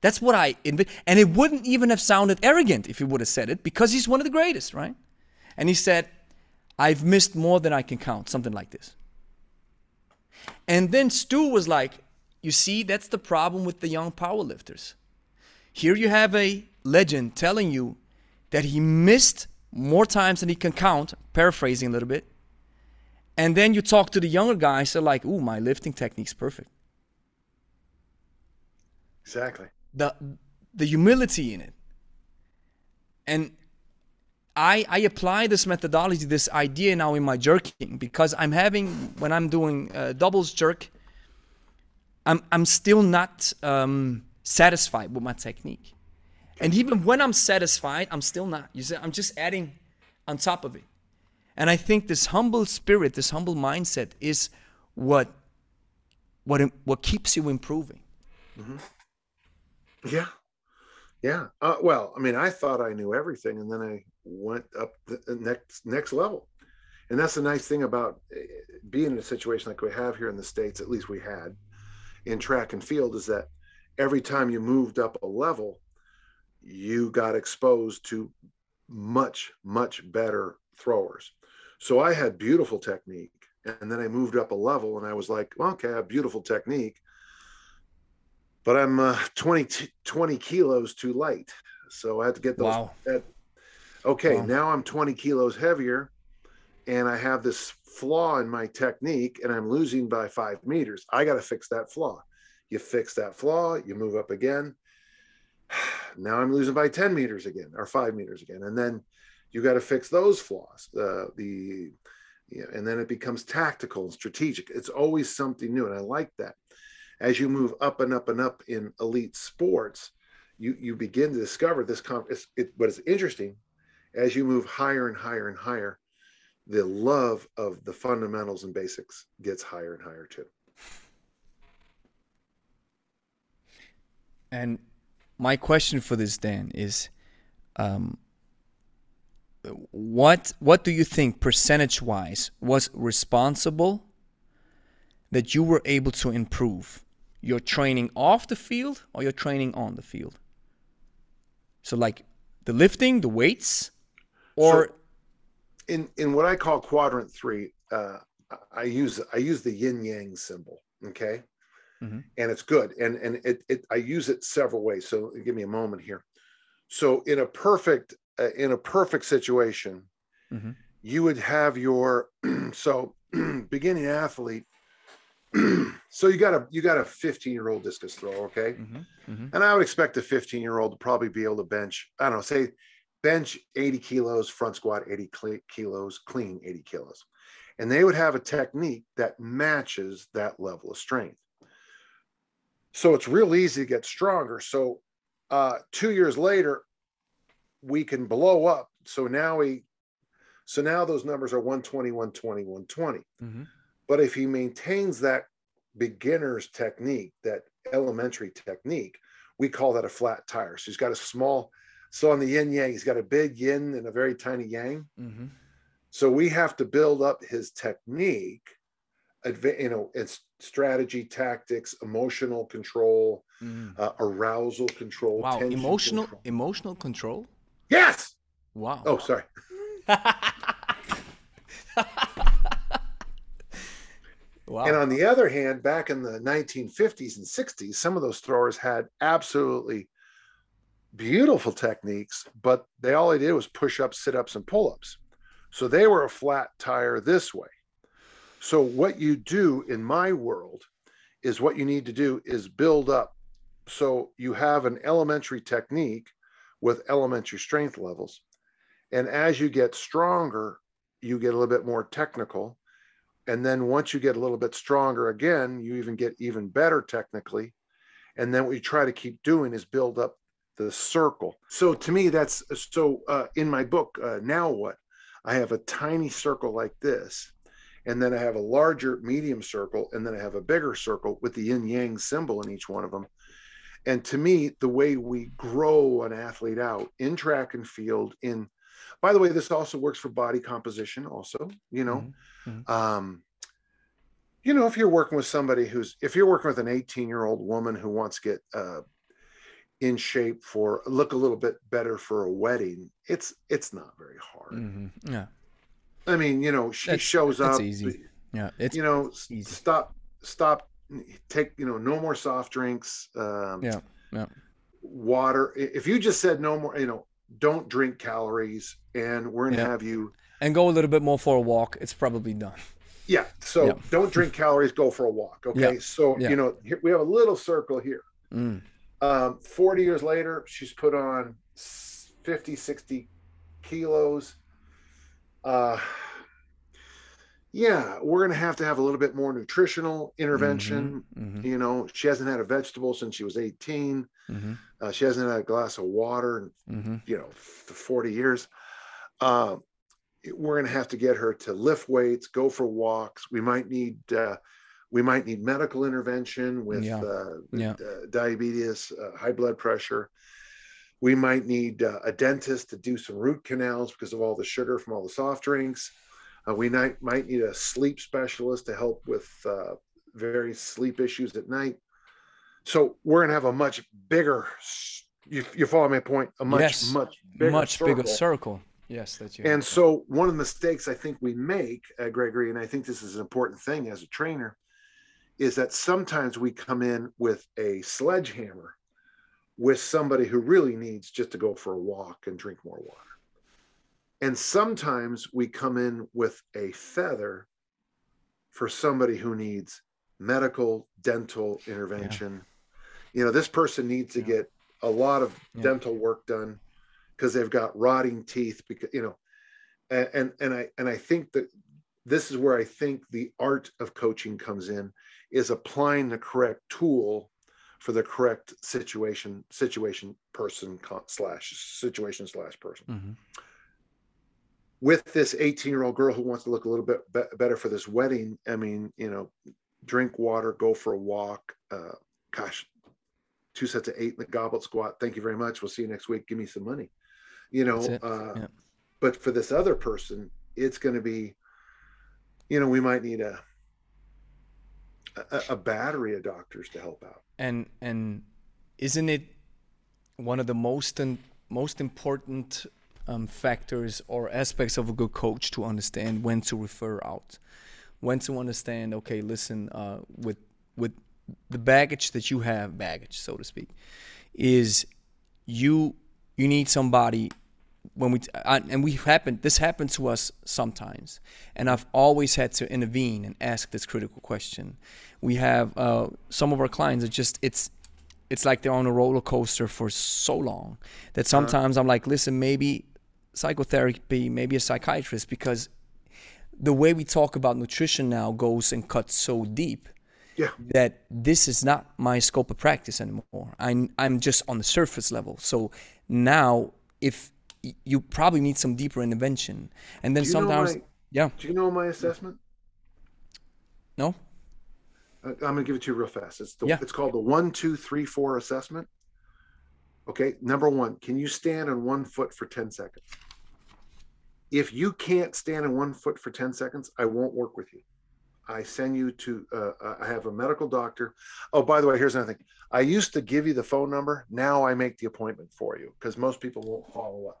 That's what I, and it wouldn't even have sounded arrogant if he would have said it because he's one of the greatest, right? And he said, I've missed more than I can count, something like this. And then Stu was like, You see, that's the problem with the young powerlifters. Here you have a legend telling you that he missed more times than he can count, paraphrasing a little bit. And then you talk to the younger guys, they're like, ooh, my lifting technique's perfect. Exactly. The the humility in it. And I I apply this methodology, this idea now in my jerking because I'm having when I'm doing uh, doubles jerk, I'm I'm still not um, satisfied with my technique. And even when I'm satisfied, I'm still not. You see, I'm just adding on top of it. And I think this humble spirit, this humble mindset is what what what keeps you improving? Yeah. Yeah. Uh, well, I mean, I thought I knew everything, and then I went up the the next next level. And that's the nice thing about eh, being in a situation like we have here in the states. At least we had in track and field, is that every time you moved up a level, you got exposed to much much better throwers. So I had beautiful technique, and then I moved up a level, and I was like, well, okay, I have beautiful technique but I'm uh, 20, 20 kilos too light. So I had to get those. Wow. That, okay, Wow. now I'm 20 kilos heavier and I have this flaw in my technique and I'm losing by five meters. I got to fix that flaw. You fix that flaw, you move up again. *sighs* Now I'm losing by 10 meters again or five meters again. And then you got to fix those flaws. Uh, the yeah, and then it becomes tactical and strategic. It's always something new. And I like that as you move up and up and up in elite sports, you you begin to discover this. Com- it's, it, but it's interesting as you move higher and higher and higher. The love of the fundamentals and basics gets higher and higher too. And my question for this, Dan, is um, what what do you think percentage wise was responsible that you were able to improve your training off the field or your training on the field? So like the lifting, the weights, or So- In in what I call quadrant three, uh, I use I use the yin yang symbol. Okay, Mhm. and it's good. And and it, it I use it several ways. So give me a moment here. So in a perfect uh, in a perfect situation, Mhm. you would have your *clears throat* so *clears throat* beginning athlete. *clears throat* so you got a you got a 15 year old discus throw, okay? Mhm, mhm. And I would expect a 15 year old to probably be able to bench, I don't know, say bench 80 kilos, front squat 80 cle- kilos, clean 80 kilos. And they would have a technique that matches that level of strength. So it's real easy to get stronger. So uh, two years later, we can blow up. So now he, so now those numbers are 120, 120, 120. Mhm. But if he maintains that beginner's technique, that elementary technique, we call that a flat tire. So he's got a small, so on the yin yang, he's got a big yin and a very tiny yang. Mhm. So we have to build up his technique, you know, it's strategy, tactics, emotional control, Mhm. uh, arousal control. Wow, tension emotional control. emotional control. Yes. Wow. Oh, sorry. *laughs* wow. And on the other hand, back in the 1950s and 60s, some of those throwers had absolutely beautiful techniques, but they all they did was push ups, sit ups, and pull ups. So they were a flat tire this way. So what you do in my world is what you need to do is build up. So you have an elementary technique with elementary strength levels. And as you get stronger, you get a little bit more technical. And then once you get a little bit stronger again, you even get even better technically. And then what you try to keep doing is build up the circle. So to me, that's so uh, in my book, uh, Now What? I have a tiny circle like this. And then I have a larger medium circle. And then I have a bigger circle with the yin yang symbol in each one of them. And to me, the way we grow an athlete out in track and field, in by the way, this also works for body composition, also, you know. Mhm. Um, you know, if you're working with somebody who's if you're working with an 18 year old woman who wants to get uh in shape for look a little bit better for a wedding, it's it's not very hard. Mhm. Yeah. I mean, you know, she That's- shows that's up, easy. Yeah. It's you know, easy. stop, stop, take, you know, no more soft drinks. Um, Yeah, yeah. Water. If you just said no more, you know, don't drink calories, and we're gonna Yeah. have you. and go a little bit more for a walk. It's probably done. Yeah. So Yeah. don't drink calories. Go for a walk. Okay. Yeah. So you know, here, we have a little circle here. Mm. Um, 40 years later, she's put on s- 50, 60 kilos. Uh, yeah, we're going to have to have a little bit more nutritional intervention. Mhm. You know, she hasn't had a vegetable since she was 18. Mhm. Uh, she hasn't had a glass of water in, Mhm. you know, f- 40 years. Um, we're going to have to get her to lift weights, go for walks. We might need, uh, We might need medical intervention with Yeah. uh, Yeah. uh, diabetes, uh, high blood pressure. We might need uh, a dentist to do some root canals because of all the sugar from all the soft drinks. Uh, we might, might need a sleep specialist to help with uh, various sleep issues at night. So we're going to have a much bigger, you, you follow my point? A much, Yes. much bigger Much bigger circle. circle. Yes, that you. And so, one of the mistakes I think we make, uh, Gregory, and I think this is an important thing as a trainer, is that sometimes we come in with a sledgehammer with somebody who really needs just to go for a walk and drink more water. And sometimes we come in with a feather for somebody who needs medical, dental intervention. You know, this person needs to Yeah. get a lot of Yeah. dental work done because they've got rotting teeth because you know and, and and i and i think that this is where i think the art of coaching comes in is applying the correct tool for the correct situation situation person slash situation slash person Mhm. with this 18 year old girl who wants to look a little bit be- better for this wedding i mean you know drink water go for a walk uh gosh two sets of eight in the goblet squat thank you very much we'll see you next week give me some money you know uh Yeah. but for this other person it's going to be you know we might need a, a a battery of doctors to help out And and isn't it one of the most and most important um, factors or aspects of a good coach to understand when to refer out, when to understand. Okay, listen, uh, with with the baggage that you have, baggage so to speak, is you you need somebody when we I, and we happen this happened to us sometimes and i've always had to intervene and ask this critical question we have uh, some of our clients are just it's it's like they're on a roller coaster for so long that sometimes i'm like listen maybe psychotherapy maybe a psychiatrist because the way we talk about nutrition now goes and cuts so deep yeah that this is not my scope of practice anymore. I'm I'm just on the surface level. So now, if you probably need some deeper intervention, and then Do you know sometimes, my- yeah, do you know my assessment no, I- I'm gonna give it to you real fast. It's the Yeah. it's called the one, two, three, four assessment. Okay, number one, can you stand on one foot for 10 seconds? If you can't stand on one foot for 10 seconds, I won't work with you. I send you to uh, I have a medical doctor. Oh, by the way, here's another thing. I used to give you the phone number. Now I make the appointment for you because most people won't follow up.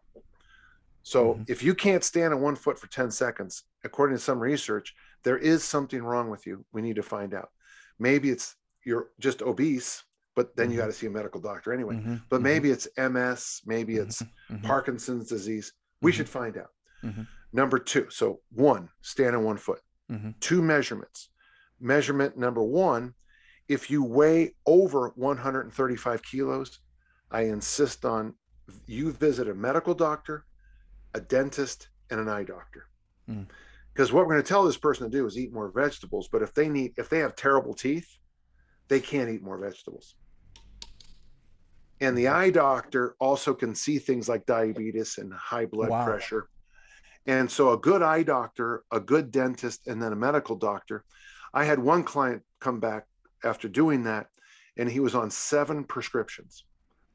So Mhm. if you can't stand on one foot for 10 seconds, according to some research, there is something wrong with you. We need to find out. Maybe it's you're just obese, but then you Mhm. got to see a medical doctor anyway. Mhm, But mhm, maybe it's MS, maybe it's mhm, Parkinson's disease. We should find out. Number two. So one, stand on one foot. Mhm, Two measurements. Measurement number one, if you weigh over 135 kilos, I insist on you visit a medical doctor, a dentist, and an eye doctor. Mm. Because what we're going to tell this person to do is eat more vegetables. But if they need, if they have terrible teeth, they can't eat more vegetables. And the eye doctor also can see things like diabetes and high blood Wow. pressure. And so, a good eye doctor, a good dentist, and then a medical doctor. I had one client come back after doing that, and he was on seven prescriptions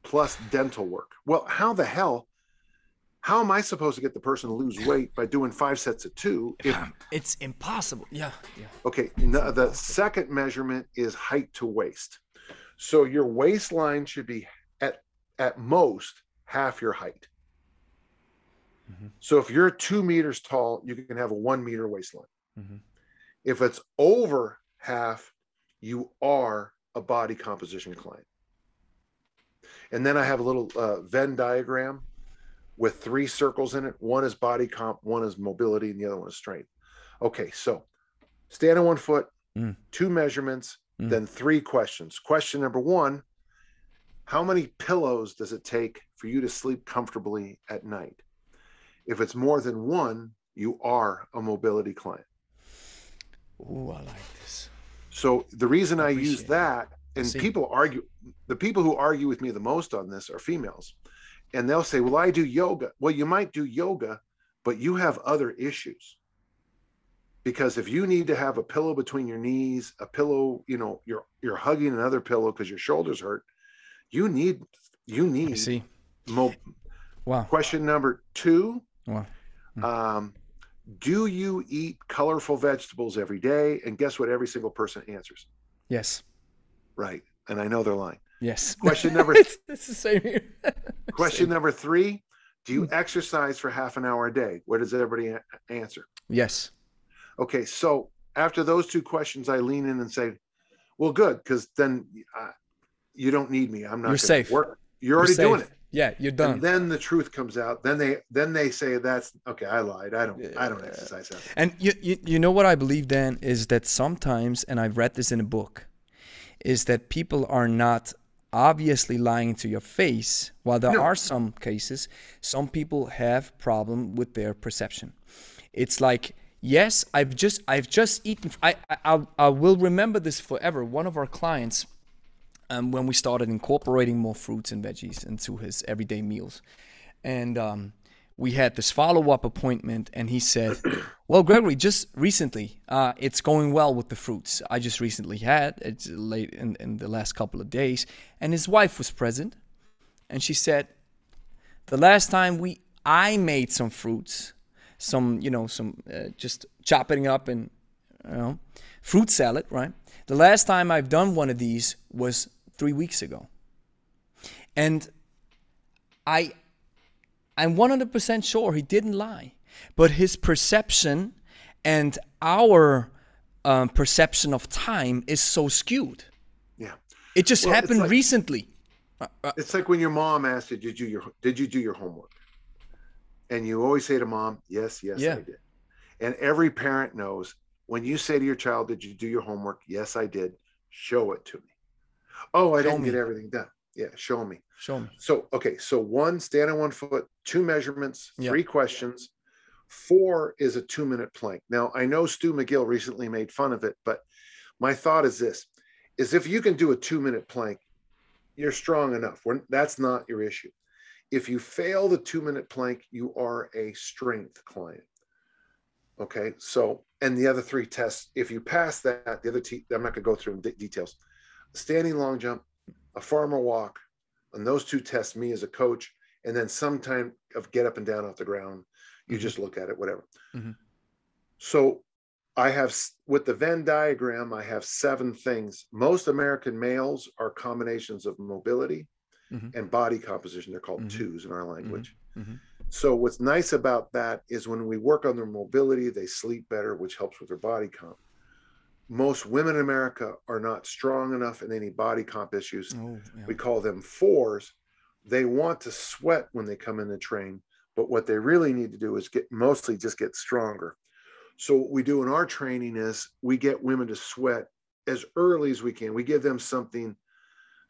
plus dental work. Well, how the hell? How am I supposed to get the person to lose weight by doing five sets of two? If It's impossible. Yeah, yeah. Okay, no, the second measurement is height to waist. So your waistline should be at at most half your height. Mhm. So if you're two meters tall, you can have a one meter waistline. Mhm. If it's over half, you are a body composition client. And then I have a little uh, Venn diagram with three circles in it. One is body comp, one is mobility, and the other one is strength. Okay, so stand on one foot, Mm. two measurements, Mm. then three questions. Question number one How many pillows does it take for you to sleep comfortably at night? If it's more than one, you are a mobility client. Ooh, I like this. So the reason I, Appreciate use that, and See. people argue, the people who argue with me the most on this are females. And they'll say, Well, I do yoga. Well, you might do yoga, but you have other issues. because if you need to have a pillow between your knees, a pillow, you know, you're you're hugging another pillow because your shoulders hurt, you need you I need see. mo- Wow. question number two. Wow. Um, do you eat colorful vegetables every day? And guess what? Every single person answers Yes. right. And I know they're lying. Yes. Question number it's, *laughs* it's the same here. *laughs* Question Same. number three: Do you Hmm. exercise for half an hour a day? What does everybody a- answer? Yes. Okay, so after those two questions, I lean in and say, "Well, good, because then uh, you don't need me. I'm not. You're safe. Work. You're You're already doing it. Yeah, you're done. And then the truth comes out. Then they then they say that's okay. I lied. I don't. I don't Yeah. exercise that. And you, you, you know what I believe, Dan, is that sometimes, and I've read this in a book, is that people are not obviously lying to your face. While there No. are some cases, some people have problem with their perception. It's like, yes, I've just I've just eaten. I I, I will remember this forever. One of our clients, um, when we started incorporating more fruits and veggies into his everyday meals, and um, we had this follow-up appointment and he said *clears throat* well gregory just recently uh, it's going well with the fruits. I just recently had it's late in, in the last couple of days and his wife was present. And she said the last time we i made some fruits some you know some uh, just chopping up and you know fruit salad right? The last time i've done one of these was three weeks ago and i I'm 100% sure he didn't lie, but his perception and our um, perception of time is so skewed. Yeah. It just Well, happened like- recently. Uh, uh, It's like when your mom asked you, "Did you your Did you do your homework?" And you always say to mom, "Yes, yes, Yeah. I did." And every parent knows when you say to your child, "Did you do your homework?" Yes, I did. Show it to me. Oh, I Show didn't get everything done. Yeah, show me. show me. So okay, so one stand on one foot, two measurements, Yeah. three questions. Four is a two minute plank. Now I know Stu McGill recently made fun of it, but my thought is this: is if you can do a two minute plank, you're strong enough. When that's not your issue. If you fail the two minute plank, you are a strength client. Okay, so and the other three tests, if you pass that, the other t- I'm not gonna go through details. Standing long jump, a farmer walk, and those two test me as a coach and then some time of get up and down off the ground you Mhm. just look at it whatever Mhm. so i have with the venn diagram i have seven things most american males are combinations of mobility Mhm. and body composition they're called Mhm. twos in our language Mhm. so what's nice about that is when we work on their mobility they sleep better which helps with their body comp most women in america are not strong enough in any body comp issues. Oh, yeah. we call them fours. They want to sweat when they come in the train but what they really need to do is get mostly just get stronger. So what we do in our training is we get women to sweat as early as we can. We give them something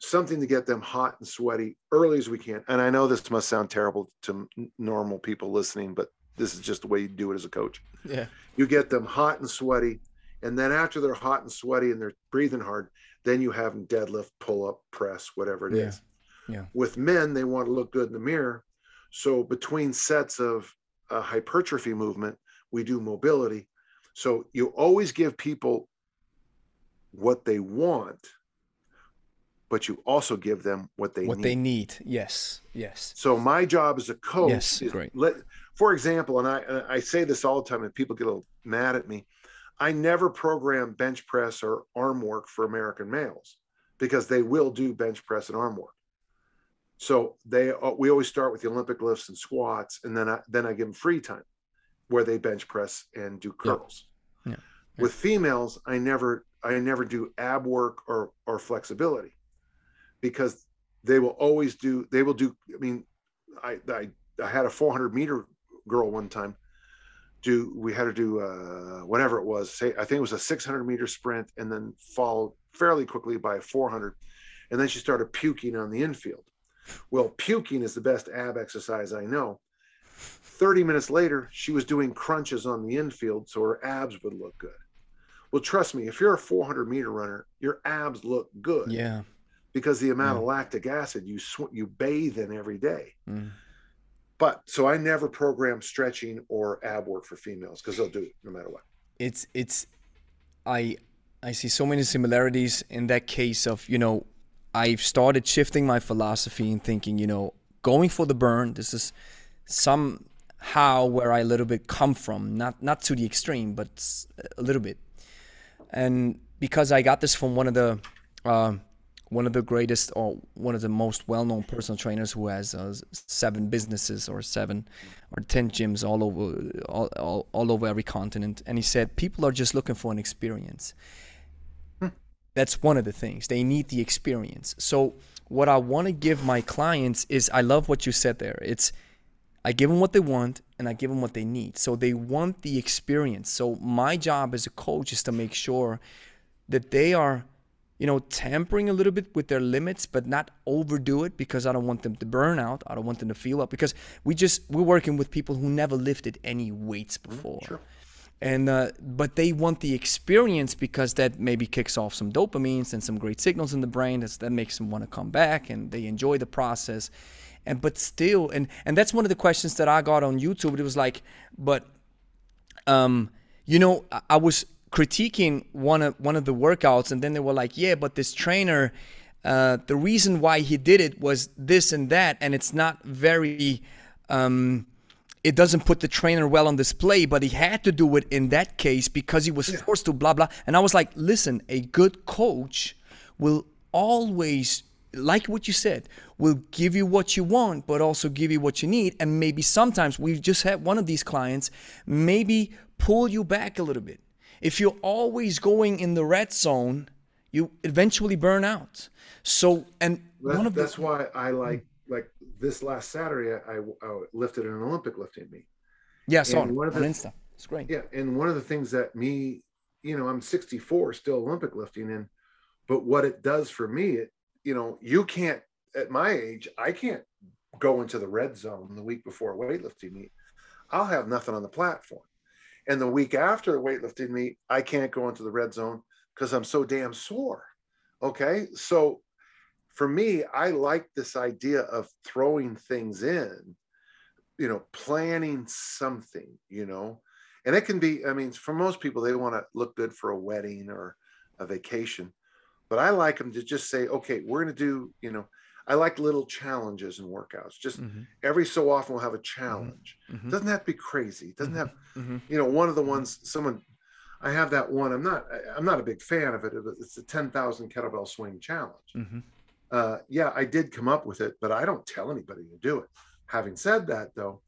something to get them hot and sweaty early as we can. And i know this must sound terrible to normal people listening but this is just the way you do it as a coach. Yeah. you get them hot and sweaty and then after they're hot and sweaty and they're breathing hard then you have them deadlift pull up press whatever it is. Yeah. Yeah. with men they want to look good in the mirror so between sets of uh, hypertrophy movement we do mobility so you always give people what they want but you also give them what they What need they need. Yes. Yes. so my job as a coach Yes, is great. let, for example, and I and I say this all the time, and people get a little mad at me. I never program bench press or arm work for American males because they will do bench press and arm work. So they uh, we always start with the Olympic lifts and squats, and then I then I give them free time where they bench press and do Yeah. curls. Yeah. With females, I never I never do ab work or or flexibility because they will always do they will do i mean i i, I had a 400 meter girl one time do we had to do uh whatever it was say i think it was a 600 meter sprint and then followed fairly quickly by a 400 and then she started puking on the infield well puking is the best ab exercise i know 30 minutes later she was doing crunches on the infield so her abs would look good well trust me if you're a 400 meter runner your abs look good Yeah. because the amount Yeah. of lactic acid you sw- you bathe in every day. Mm. But so I never program stretching or ab work for females because they'll do it no matter what. it's it's I I see so many similarities in that case of you know I've started shifting my philosophy and thinking you know going for the burn. This is somehow where I a little bit come from, not not to the extreme, but a little bit. And because I got this from one of the uh, one of the greatest or one of the most well-known personal trainers who has uh, seven businesses or seven or 10 gyms all over all, all, all over every continent. And he said people are just looking for an experience. Hmm. that's one of the things. They need the experience. So what i want to give my clients is i love what you said there. It's i give them what they want and i give them what they need. So they want the experience. So my job as a coach is to make sure that they are you know, tampering a little bit with their limits, but not overdo it because I don't want them to burn out. I don't want them to feel up because we just we're working with people who never lifted any weights mm, before. Sure. And uh, but they want the experience because that maybe kicks off some dopamines and some great signals in the brain that that makes them want to come back and they enjoy the process. And but still, and and that's one of the questions that I got on YouTube. It was like, but um, you know, I, I was critiquing one of one of the workouts, and then they were like, "Yeah, but this trainer, uh, the reason why he did it was this and that, and it's not very." Um, it doesn't put the trainer well on display, but he had to do it in that case because he was yeah. forced to, blah, blah. And I was like, listen, a good coach will always, like what you said, will give you what you want, but also give you what you need. And maybe sometimes we just had one of these clients maybe pull you back a little bit if you're always going in the red zone, you eventually burn out. So, and that, one of that's the, why I like like this last Saturday I, I lifted an Olympic lifting meet. Yeah, so on, one of the, on Insta. It's great. Yeah, and one of the things that me, you know, I'm 64, still Olympic lifting, and but what it does for me, it you know, you can't at my age, I can't go into the red zone the week before a weightlifting meet. I'll have nothing on the platform. And the week after a weightlifting meet, I can't go into the red zone because I'm so damn sore. Okay. So for me, I like this idea of throwing things in, you know, planning something, you know, and it can be, I mean, for most people, they want to look good for a wedding or a vacation. But I like them to just say, okay, we're going to do, you know, I like little challenges and workouts. Just mm-hmm. every so often we'll have a challenge. Mm-hmm. Doesn't have to be crazy. Doesn't have, mm-hmm. you know, one of the ones someone I have that one. I'm not I'm not a big fan of it. It's the 10,000 kettlebell swing challenge. Mm-hmm. Uh, yeah, I did come up with it, but I don't tell anybody to do it. Having said that, though,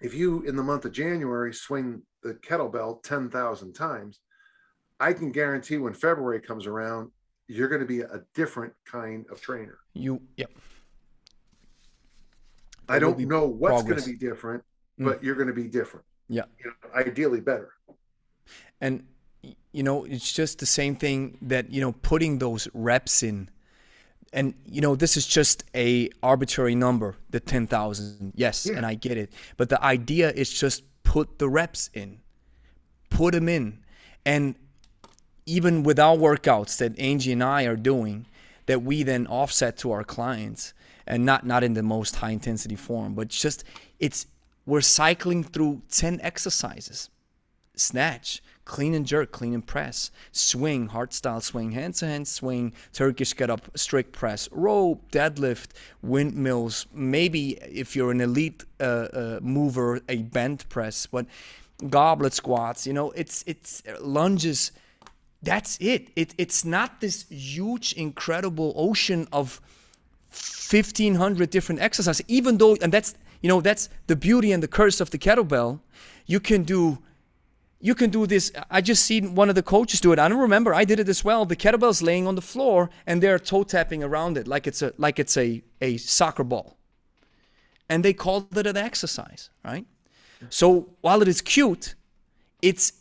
if you in the month of January swing the kettlebell 10,000 times, I can guarantee when February comes around, you're going to be a different kind of trainer. You, yep. I don't know what's going to be different, mm. but mm. you're going to be different. Yeah. You know, ideally better. And, you know, it's just the same thing that, you know, putting those reps in. And, you know, this is just a arbitrary number, the 10,000. Yes. Yeah. And I get it. But the idea is just put the reps in, put them in. And even without workouts that Angie and I are doing, that we then offset to our clients and not not in the most high intensity form, but just it's we're cycling through 10 exercises. Snatch, clean and jerk, clean and press, swing, hard style swing, hand to hand swing, Turkish get up, strict press, rope, deadlift, windmills, maybe if you're an elite uh, uh, mover, a bent press, but goblet squats, you know, it's it's lunges that's it. it. It's not this huge, incredible ocean of 1500 different exercises, even though, and that's, you know, that's the beauty and the curse of the kettlebell. You can do you can do this. I just seen one of the coaches do it. I don't remember. I did it as well. The kettlebell's laying on the floor and they're toe tapping around it like it's a like it's a, a soccer ball. And they called it an exercise, right? So while it is cute, it's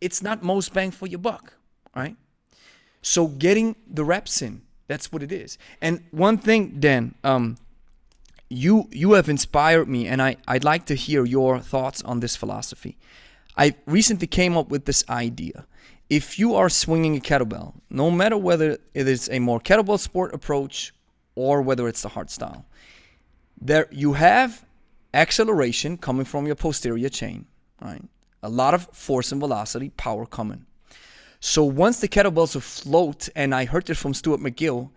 it's not most bang for your buck right? So getting the reps in, that's what it is. And one thing, Dan, um, you you have inspired me, and I I'd like to hear your thoughts on this philosophy. I recently came up with this idea. If you are swinging a kettlebell, no matter whether it is a more kettlebell sport approach or whether it's the hard style, there you have acceleration coming from your posterior chain, right? A lot of force and velocity, power coming. So once the kettlebells afloat, and I heard it from Stuart McGill,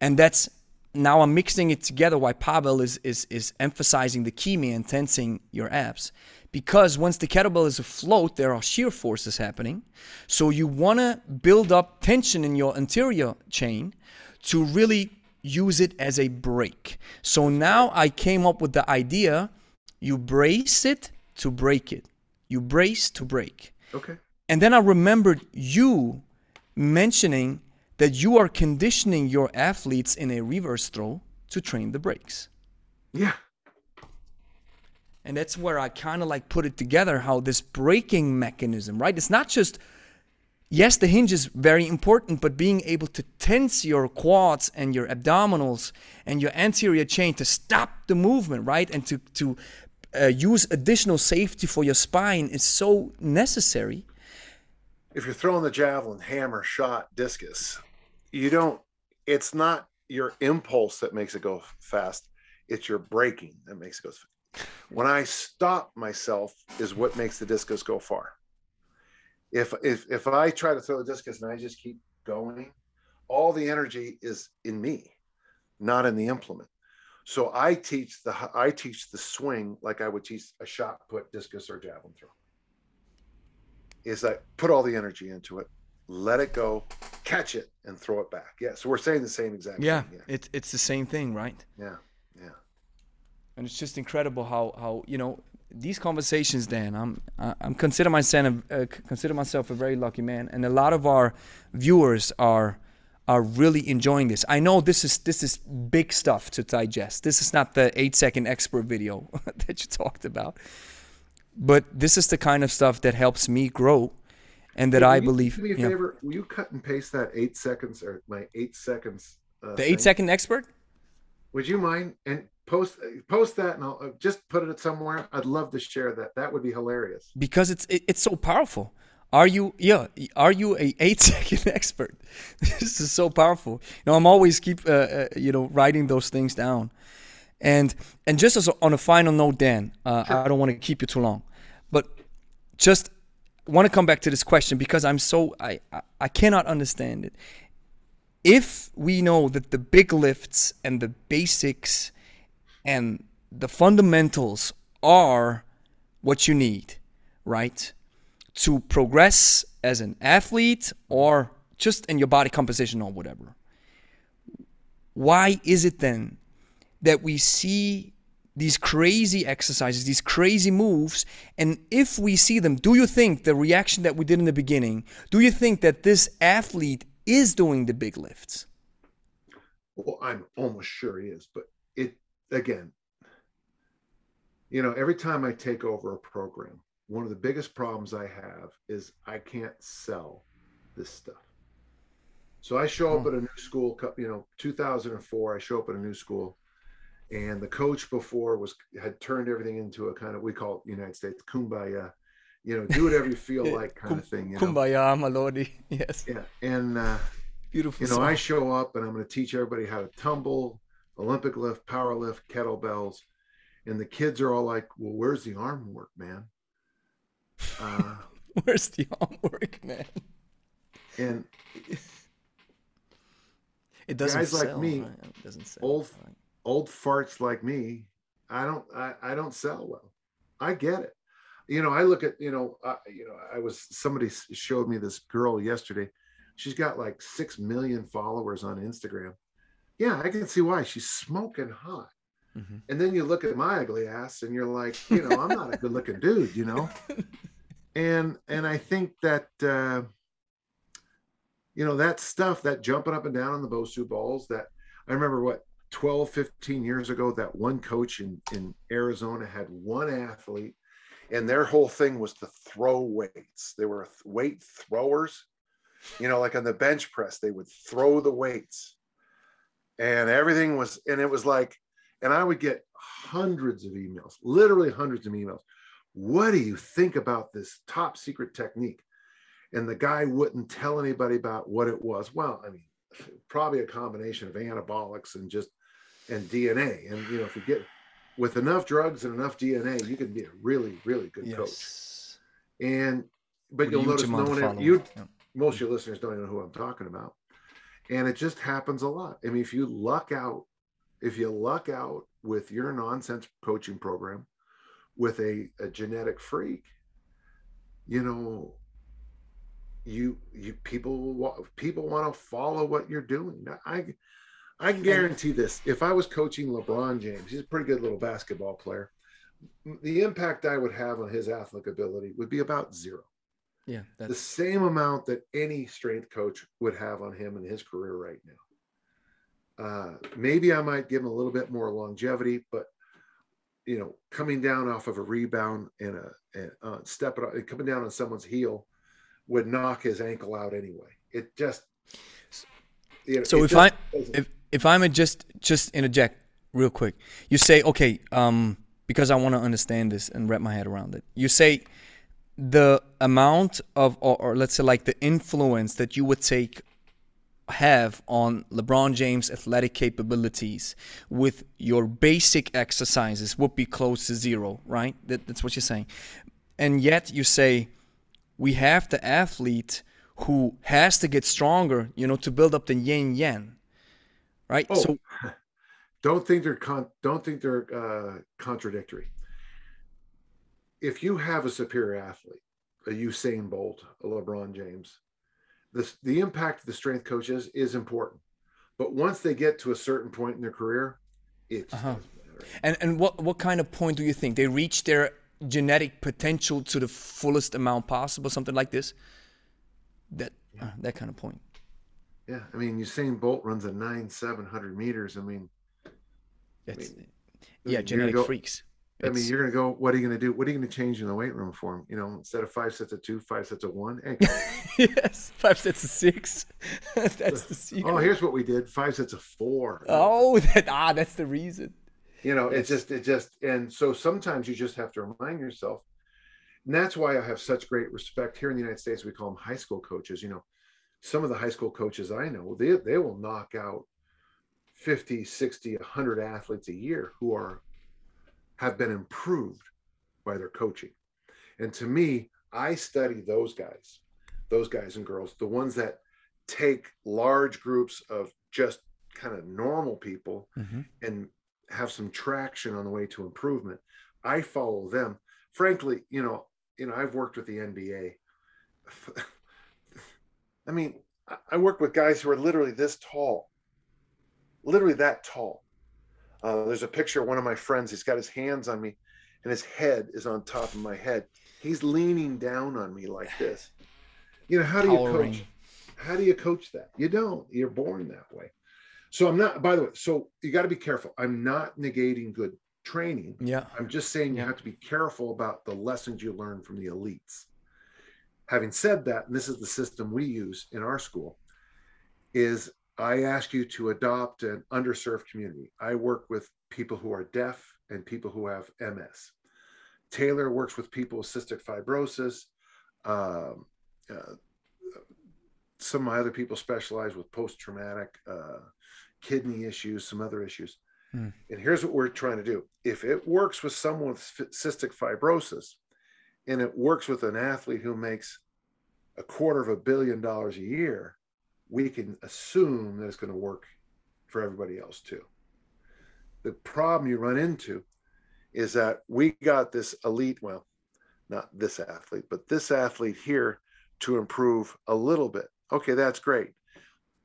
and that's now I'm mixing it together why Pavel is is is emphasizing the key man tensing your abs. Because once the kettlebell is afloat, there are shear forces happening. So you want to build up tension in your anterior chain to really use it as a break. So now I came up with the idea you brace it to break it. You brace to break. Okay. And then I remembered you mentioning that you are conditioning your athletes in a reverse throw to train the brakes. Yeah. And that's where I kind of like put it together how this braking mechanism, right? It's not just, yes, the hinge is very important, but being able to tense your quads and your abdominals and your anterior chain to stop the movement, right? And to, to uh, use additional safety for your spine is so necessary. If you're throwing the javelin, hammer, shot, discus, you don't, it's not your impulse that makes it go fast, it's your braking that makes it go fast when I stop myself is what makes the discus go far. If if if I try to throw the discus and I just keep going, all the energy is in me, not in the implement. So I teach the I teach the swing like I would teach a shot put, discus, or javelin throw. Is I put all the energy into it, let it go, catch it, and throw it back. Yeah. So we're saying the same exact yeah, thing. Yeah. It's it's the same thing, right? Yeah. Yeah and it's just incredible how how you know these conversations dan i'm i'm consider myself uh, consider myself a very lucky man and a lot of our viewers are are really enjoying this i know this is this is big stuff to digest this is not the eight second expert video *laughs* that you talked about but this is the kind of stuff that helps me grow and that hey, i believe do me a favor will you cut and paste that eight seconds or my eight seconds uh, the eight thing? second expert would you mind and post post that and I'll uh, just put it somewhere. I'd love to share that. That would be hilarious. Because it's it, it's so powerful. Are you yeah? Are you a *laughs* eight second expert? *laughs* this is so powerful. You know, I'm always keep uh, uh, you know writing those things down, and and just as a, on a final note, Dan, uh, sure. I don't want to keep you too long, just want to come back to this question because I'm so I, I cannot understand it. If we know that the big lifts and the basics and the fundamentals are what you need, right? To progress as an athlete or just in your body composition or whatever. Why is it then that we see these crazy exercises, these crazy moves, and if we see them, do you think the reaction that we did in the beginning, do you think that this athlete is doing the big lifts? Well, I'm almost sure he is, but it again, you know, every time I take over a program, one of the biggest problems I have is I can't sell this stuff. So I show up hmm. at a new school, you know, 2004, I show up at a new school and the coach before was had turned everything into a kind of we call it United States kumbaya, you know, do whatever you feel *laughs* like kind of thing. You know? Kumbaya, my lordy. *laughs* Yes. Yeah, and uh, beautiful. You know, song. I show up and I'm going to teach everybody how to tumble, Olympic lift, power lift, kettlebells, and the kids are all like, "Well, where's the arm work, man?" *laughs* Uh, where's the arm work, man? And it doesn't guys sell, like me, right? it doesn't sell, old right. Old farts like me. I don't I, I don't sell well. I get it. You know, I look at you know uh, you know I was somebody showed me this girl yesterday. She's got like six million followers on Instagram. Yeah, I can see why she's smoking hot. Mm-hmm. And then you look at my ugly ass and you're like, you know, I'm not a good looking dude, you know? *laughs* and and I think that uh you know that stuff, that jumping up and down on the Bosu balls, that I remember what 12, 15 years ago, that one coach in, in Arizona had one athlete and their whole thing was to throw weights. They were weight throwers, you know, like on the bench press, they would throw the weights and everything was, and it was like, and I would get hundreds of emails, literally hundreds of emails. What do you think about this top secret technique? And the guy wouldn't tell anybody about what it was. Well, I mean, probably a combination of anabolics and just and DNA. And you know, if you get with enough drugs and enough DNA, you can be a really, really good yes. coach. And but you'll notice no one you Yeah. most of your listeners don't even know who I'm talking about. And it just happens a lot. I mean, if you luck out, if you luck out with your nonsense coaching program with a, a genetic freak, you know, you you people people want to follow what you're doing. I I can guarantee this. If I was coaching LeBron James, he's a pretty good little basketball player. The impact I would have on his athletic ability would be about zero Yeah, the same amount that any strength coach would have on him in his career right now. Uh, maybe I might give him a little bit more longevity, but you know, coming down off of a rebound and a and uh, stepping up, coming down on someone's heel would knock his ankle out anyway. It just you know, So it if I- if if I may just just interject real quick, you say okay, um, because I want to understand this and wrap my head around it. You say the amount of, or, or let's say like the influence that you would take have on LeBron James' athletic capabilities with your basic exercises would be close to zero, right? That, that's what you're saying. And yet you say we have the athlete who has to get stronger, you know, to build up the yin yang, right? Oh, So *laughs* don't think they're con- don't think they're uh, contradictory. If you have a superior athlete, a Usain Bolt, a LeBron James, the the impact of the strength coaches is important. But once they get to a certain point in their career, it Uh-huh. And and what what kind of point do you think they reach their genetic potential to the fullest amount possible? Something like this. That uh, that kind of point. Yeah, I mean Usain Bolt runs a nine seven hundred meters. I mean, That's, mean, yeah, genetic go- freaks. I mean, you're gonna go. What are you gonna do? What are you gonna change in the weight room for him? You know, instead of five sets of two, five sets of one. Hey, *laughs* yes, five sets of six. *laughs* that's the *laughs* secret. oh, here's what we did: five sets of four. Oh, that ah, that's the reason. you know Yes. it just it just and so sometimes you just have to remind yourself and that's why i have such great respect here in the united states we call them high school coaches you know some of the high school coaches i know they, they will knock out 50 60 100 athletes a year who are have been improved by their coaching and to me i study those guys those guys and girls the ones that take large groups of just kind of normal people Mhm. and have some traction on the way to improvement. I follow them. Frankly, you know, you know, I've worked with the NBA. I mean, I- work with guys who are literally this tall, literally that tall. Uh, there's a picture of one of my friends. He's got his hands on me, and his head is on top of my head. He's leaning down on me like this. You know, how do you coach? How do you coach that? You don't. You're born that way. So I'm not. By the way, so you got to be careful. I'm not negating good training. Yeah. I'm just saying you Yeah. have to be careful about the lessons you learn from the elites. Having said that, and this is the system we use in our school, is I ask you to adopt an underserved community. I work with people who are deaf and people who have MS. Taylor works with people with cystic fibrosis. Um, uh, some of my other people specialize with post-traumatic uh, kidney issues, some other issues. Hmm. And here's what we're trying to do. If it works with someone with cystic fibrosis, and it works with an athlete who makes a quarter of a billion dollars a year, we can assume that it's going to work for everybody else too. The problem you run into is that we got this elite, well, not this athlete, but this athlete here to improve a little bit. Okay, that's great.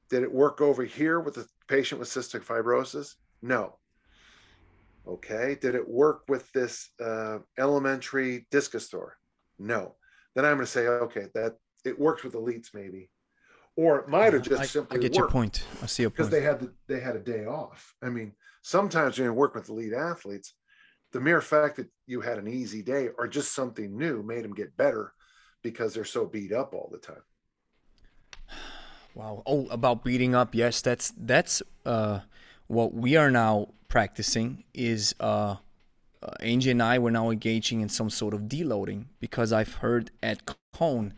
Did it work over here with the patient with cystic fibrosis? No. Okay. Did it work with this uh, elementary discus thor? No. Then I'm going to say, okay, that it works with elites maybe, or it might have just I, simply I get your point. I see your point. because they had the, they had a day off. I mean, sometimes when you work with elite athletes, the mere fact that you had an easy day or just something new made them get better because they're so beat up all the time. Wow. Oh, about beating up. Yes, that's that's uh, what we are now practicing. Is uh, uh, Angie and I were now engaging in some sort of deloading because I've heard Ed Coan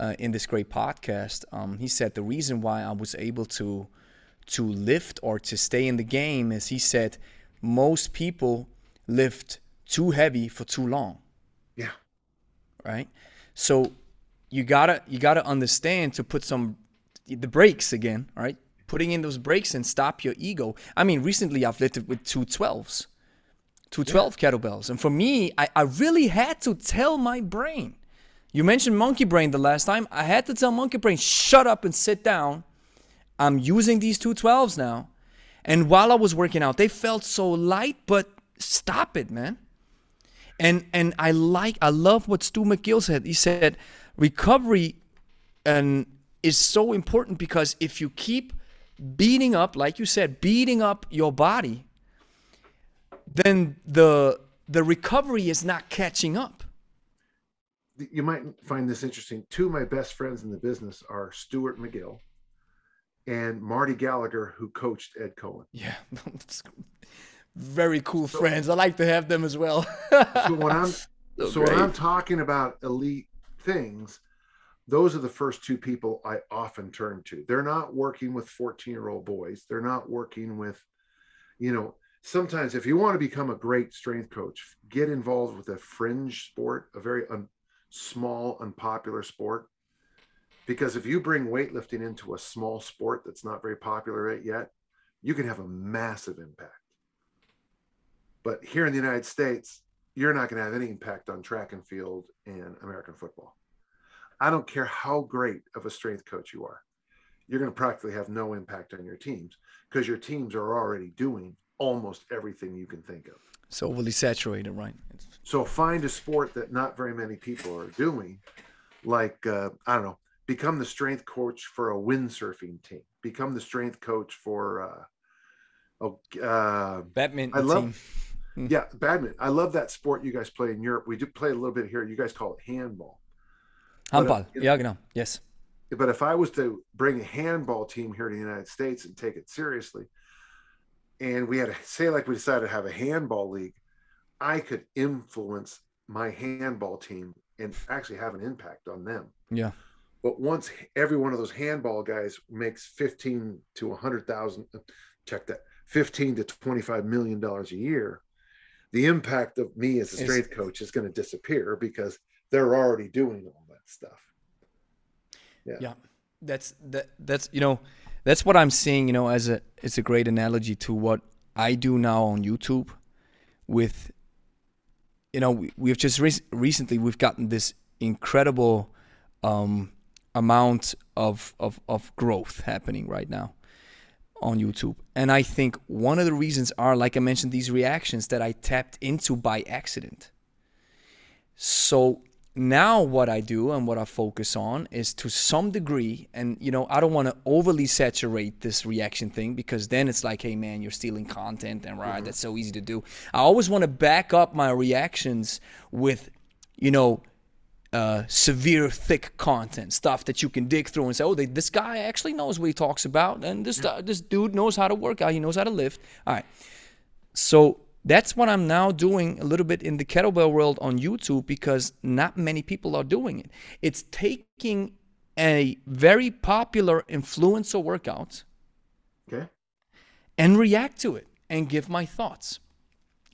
uh, in this great podcast. Um, he said the reason why I was able to to lift or to stay in the game is he said most people lift too heavy for too long Yeah. right? So you gotta you gotta understand to put some the brakes again, right? Putting in those breaks and stop your ego. I mean, recently I've lifted with two 12s, two 12 yeah. kettlebells. And for me, I, I really had to tell my brain. You mentioned monkey brain the last time. I had to tell monkey brain, shut up and sit down. I'm using these two 12s now. And while I was working out, they felt so light, but stop it, man. And and I like I love what Stu McGill said. He said recovery and is so important because if you keep beating up, like you said, beating up your body, then the the recovery is not catching up. You might find this interesting. Two of my best friends in the business are Stuart McGill and Marty Gallagher, who coached Ed Coan. Yeah, *laughs* very cool so, friends. I like to have them as well. so when I'm *laughs* so, so when I'm talking about elite things, those are the first two people I often turn to. They're not working with 14 year old boys. They're not working with, you know, sometimes if you want to become a great strength coach, get involved with a fringe sport, a very un- small, unpopular sport. Because if you bring weightlifting into a small sport that's not very popular yet, you can have a massive impact. But here in the United States, you're not going to have any impact on track and field and American football. I don't care how great of a strength coach you are, you're going to practically have no impact on your teams because your teams are already doing almost everything you can think of. It's overly saturated, right? So find a sport that not very many people are doing, like uh, I don't know, become the strength coach for a windsurfing team. Become the strength coach for uh, oh, uh, badminton. I love, team. *laughs* Yeah, badminton. I love that sport you guys play in Europe. We do play a little bit here. You guys call it handball. Handball. If, yeah, genau. Yes. But if I was to bring a handball team here to the United States and take it seriously, and we had to say like we decided to have a handball league, I could influence my handball team and actually have an impact on them. Yeah. But once every one of those handball guys makes 15 to 100,000, check that, 15 to 25 million dollars a year, the impact of me as a strength coach is going to disappear because they're already doing all stuff. Yeah. Yeah. That's that that's you know, that's what I'm seeing, you know, as a it's a great analogy to what I do now on YouTube with you know, we, we've just re- recently we've gotten this incredible um, amount of, of of growth happening right now on YouTube. And I think one of the reasons are, like I mentioned, these reactions that I tapped into by accident. So now what I do and what I focus on is to some degree, and you know, I don't want to overly saturate this reaction thing because then it's like, hey man, you're stealing content and right, mm-hmm. that's so easy to do. I always want to back up my reactions with, you know, uh, severe, thick content, stuff that you can dig through and say, oh, they, this guy actually knows what he talks about, and this yeah. this dude knows how to work out, he knows how to lift. All right, so that's what I'm now doing a little bit in the kettlebell world on YouTube because not many people are doing it. It's taking a very popular influencer workout okay. and react to it and give my thoughts.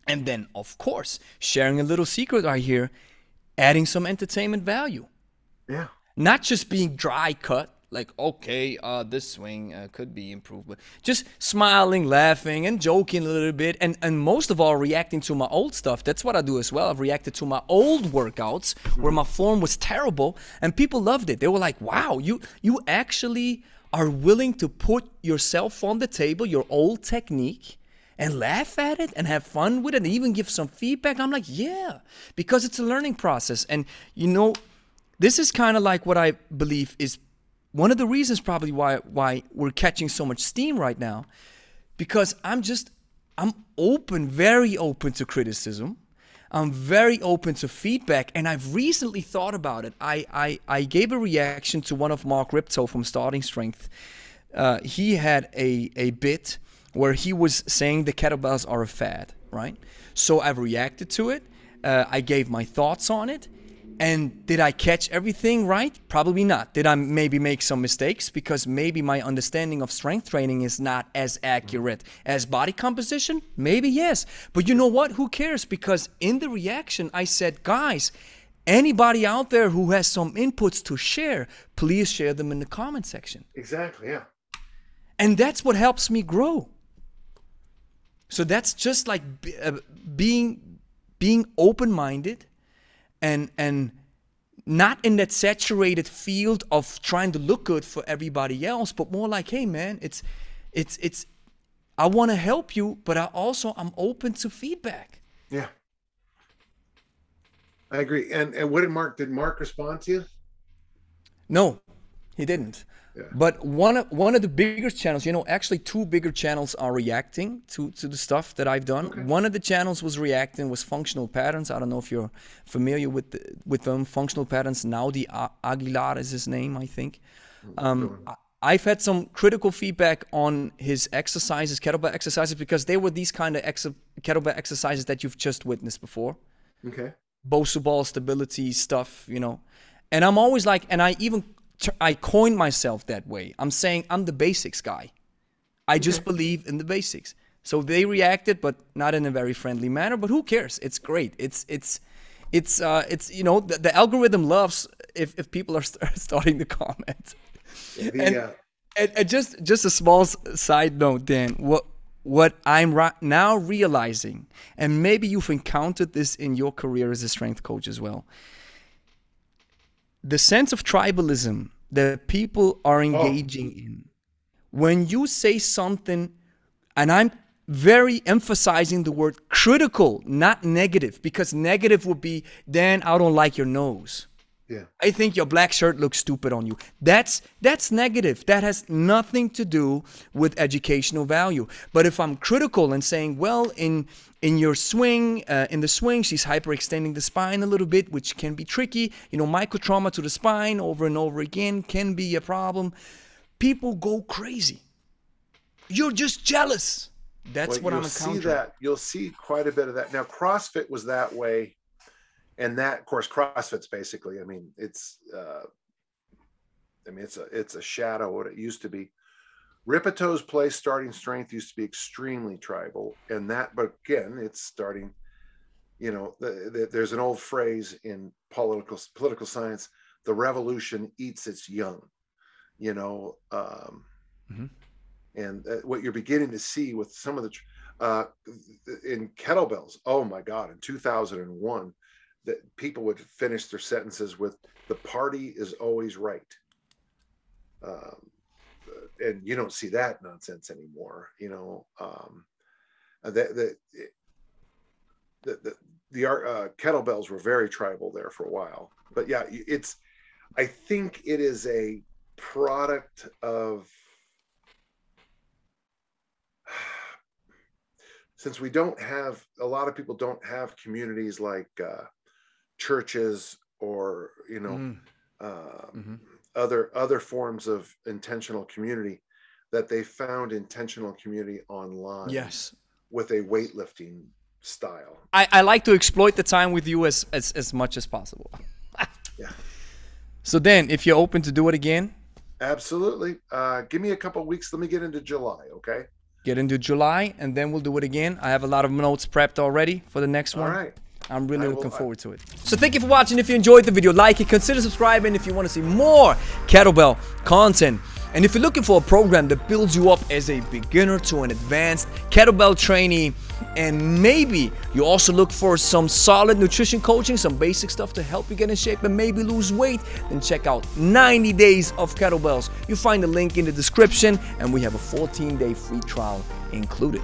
And then, of course, sharing a little secret right here, adding some entertainment value. Yeah. Not just being dry cut, like okay uh, this swing uh, could be improved but just smiling laughing and joking a little bit and, and most of all reacting to my old stuff. That's what i do as well. I've reacted to my old workouts where my form was terrible and people loved it. They were like wow you you actually are willing to put yourself on the table your old technique and laugh at it and have fun with it and even give some feedback? I'm like yeah because it's a learning process. And you know this is kind of like what i believe is one of the reasons probably why why we're catching so much steam right now because i'm just i'm open very open to criticism. I'm very open to feedback and i've recently thought about it. I i, I gave a reaction to one of mark rippetoe from starting strength. Uh, he had a a bit where he was saying the kettlebells are a fad right? So i've reacted to it. Uh, i gave my thoughts on it and did I catch everything right? Probably not. Did I maybe make some mistakes? Because maybe my understanding of strength training is not as accurate as body composition? Maybe yes. But you know what? Who cares? Because in the reaction, I said, guys, anybody out there who has some inputs to share, please share them in the comment section. Exactly. Yeah. And that's what helps me grow. So that's just like uh, being being open-minded and and not in that saturated field of trying to look good for everybody else, but more like, hey man, it's it's it's I want to help you, but I also I'm open to feedback. Yeah. I agree. And and what did Mark did Mark respond to you? No, he didn't. Yeah. But one of one of the bigger channels, you know, actually two bigger channels are reacting to to the stuff that I've done. Okay. One of the channels was reacting was functional patterns. I don't know if you're familiar with the, with them. Functional patterns. Naudi Aguilar is his name, I think. Um, I've had some critical feedback on his exercises, kettlebell exercises, because they were these kind of ex- kettlebell exercises that you've just witnessed before. Okay. Bosu ball stability stuff, you know. And I'm always like, and I even I coined myself that way. I'm saying I'm the basics guy. I just believe in the basics. So they reacted, but not in a very friendly manner. But who cares? It's great. It's it's it's uh it's you know the, the algorithm loves if if people are st- *laughs* starting to comment. The, and, uh... and, and just just a small side note, Dan. What what I'm right now realizing, and maybe you've encountered this in your career as a strength coach as well the sense of tribalism that people are oh. engaging oh. in. When you say something, and I'm very emphasizing the word critical, not negative, because negative would be, then I don't like your nose. Yeah. I think your black shirt looks stupid on you. That's that's negative. That has nothing to do with educational value. But if I'm critical and saying, well, in in your swing, uh, in the swing, she's hyperextending the spine a little bit, which can be tricky. You know, microtrauma to the spine over and over again can be a problem. People go crazy. You're just jealous. That's well, what I'm encountering. See that you'll see quite a bit of that. Now, CrossFit was that way and that of course crossfit's basically i mean it's uh i mean it's a it's a shadow of what it used to be Rippetoe's place starting strength used to be extremely tribal and that but again it's starting you know the, the, there's an old phrase in political political science the revolution eats its young you know um mm-hmm. and uh, what you're beginning to see with some of the uh in kettlebells oh my god in 2001 that people would finish their sentences with the party is always right. Um, and you don't see that nonsense anymore you know um, uh, the, the, the, the, the uh, kettlebells were very tribal there for a while. But yeah it's i think it is a product of *sighs* since we don't have a lot of people don't have communities like uh, churches or you know mm. uh, mm-hmm. other other forms of intentional community that they found intentional community online yes. with a weightlifting style. I, I like to exploit the time with you as as, as much as possible. *laughs* Yeah. So then if you're open to do it again? Absolutely. Uh, give me a couple weeks. Let me get into july okay? Get into july and then we'll do it again. I have a lot of notes prepped already for the next one. all right I'm really will, looking forward to it. So thank you for watching. If you enjoyed the video, like it, consider subscribing if you want to see more kettlebell content. And if you're looking for a program that builds you up as a beginner to an advanced kettlebell trainee, and maybe you also look for some solid nutrition coaching, some basic stuff to help you get in shape and maybe lose weight, then check out 90 Days of Kettlebells. You find the link in the description, and we have a 14 day free trial included.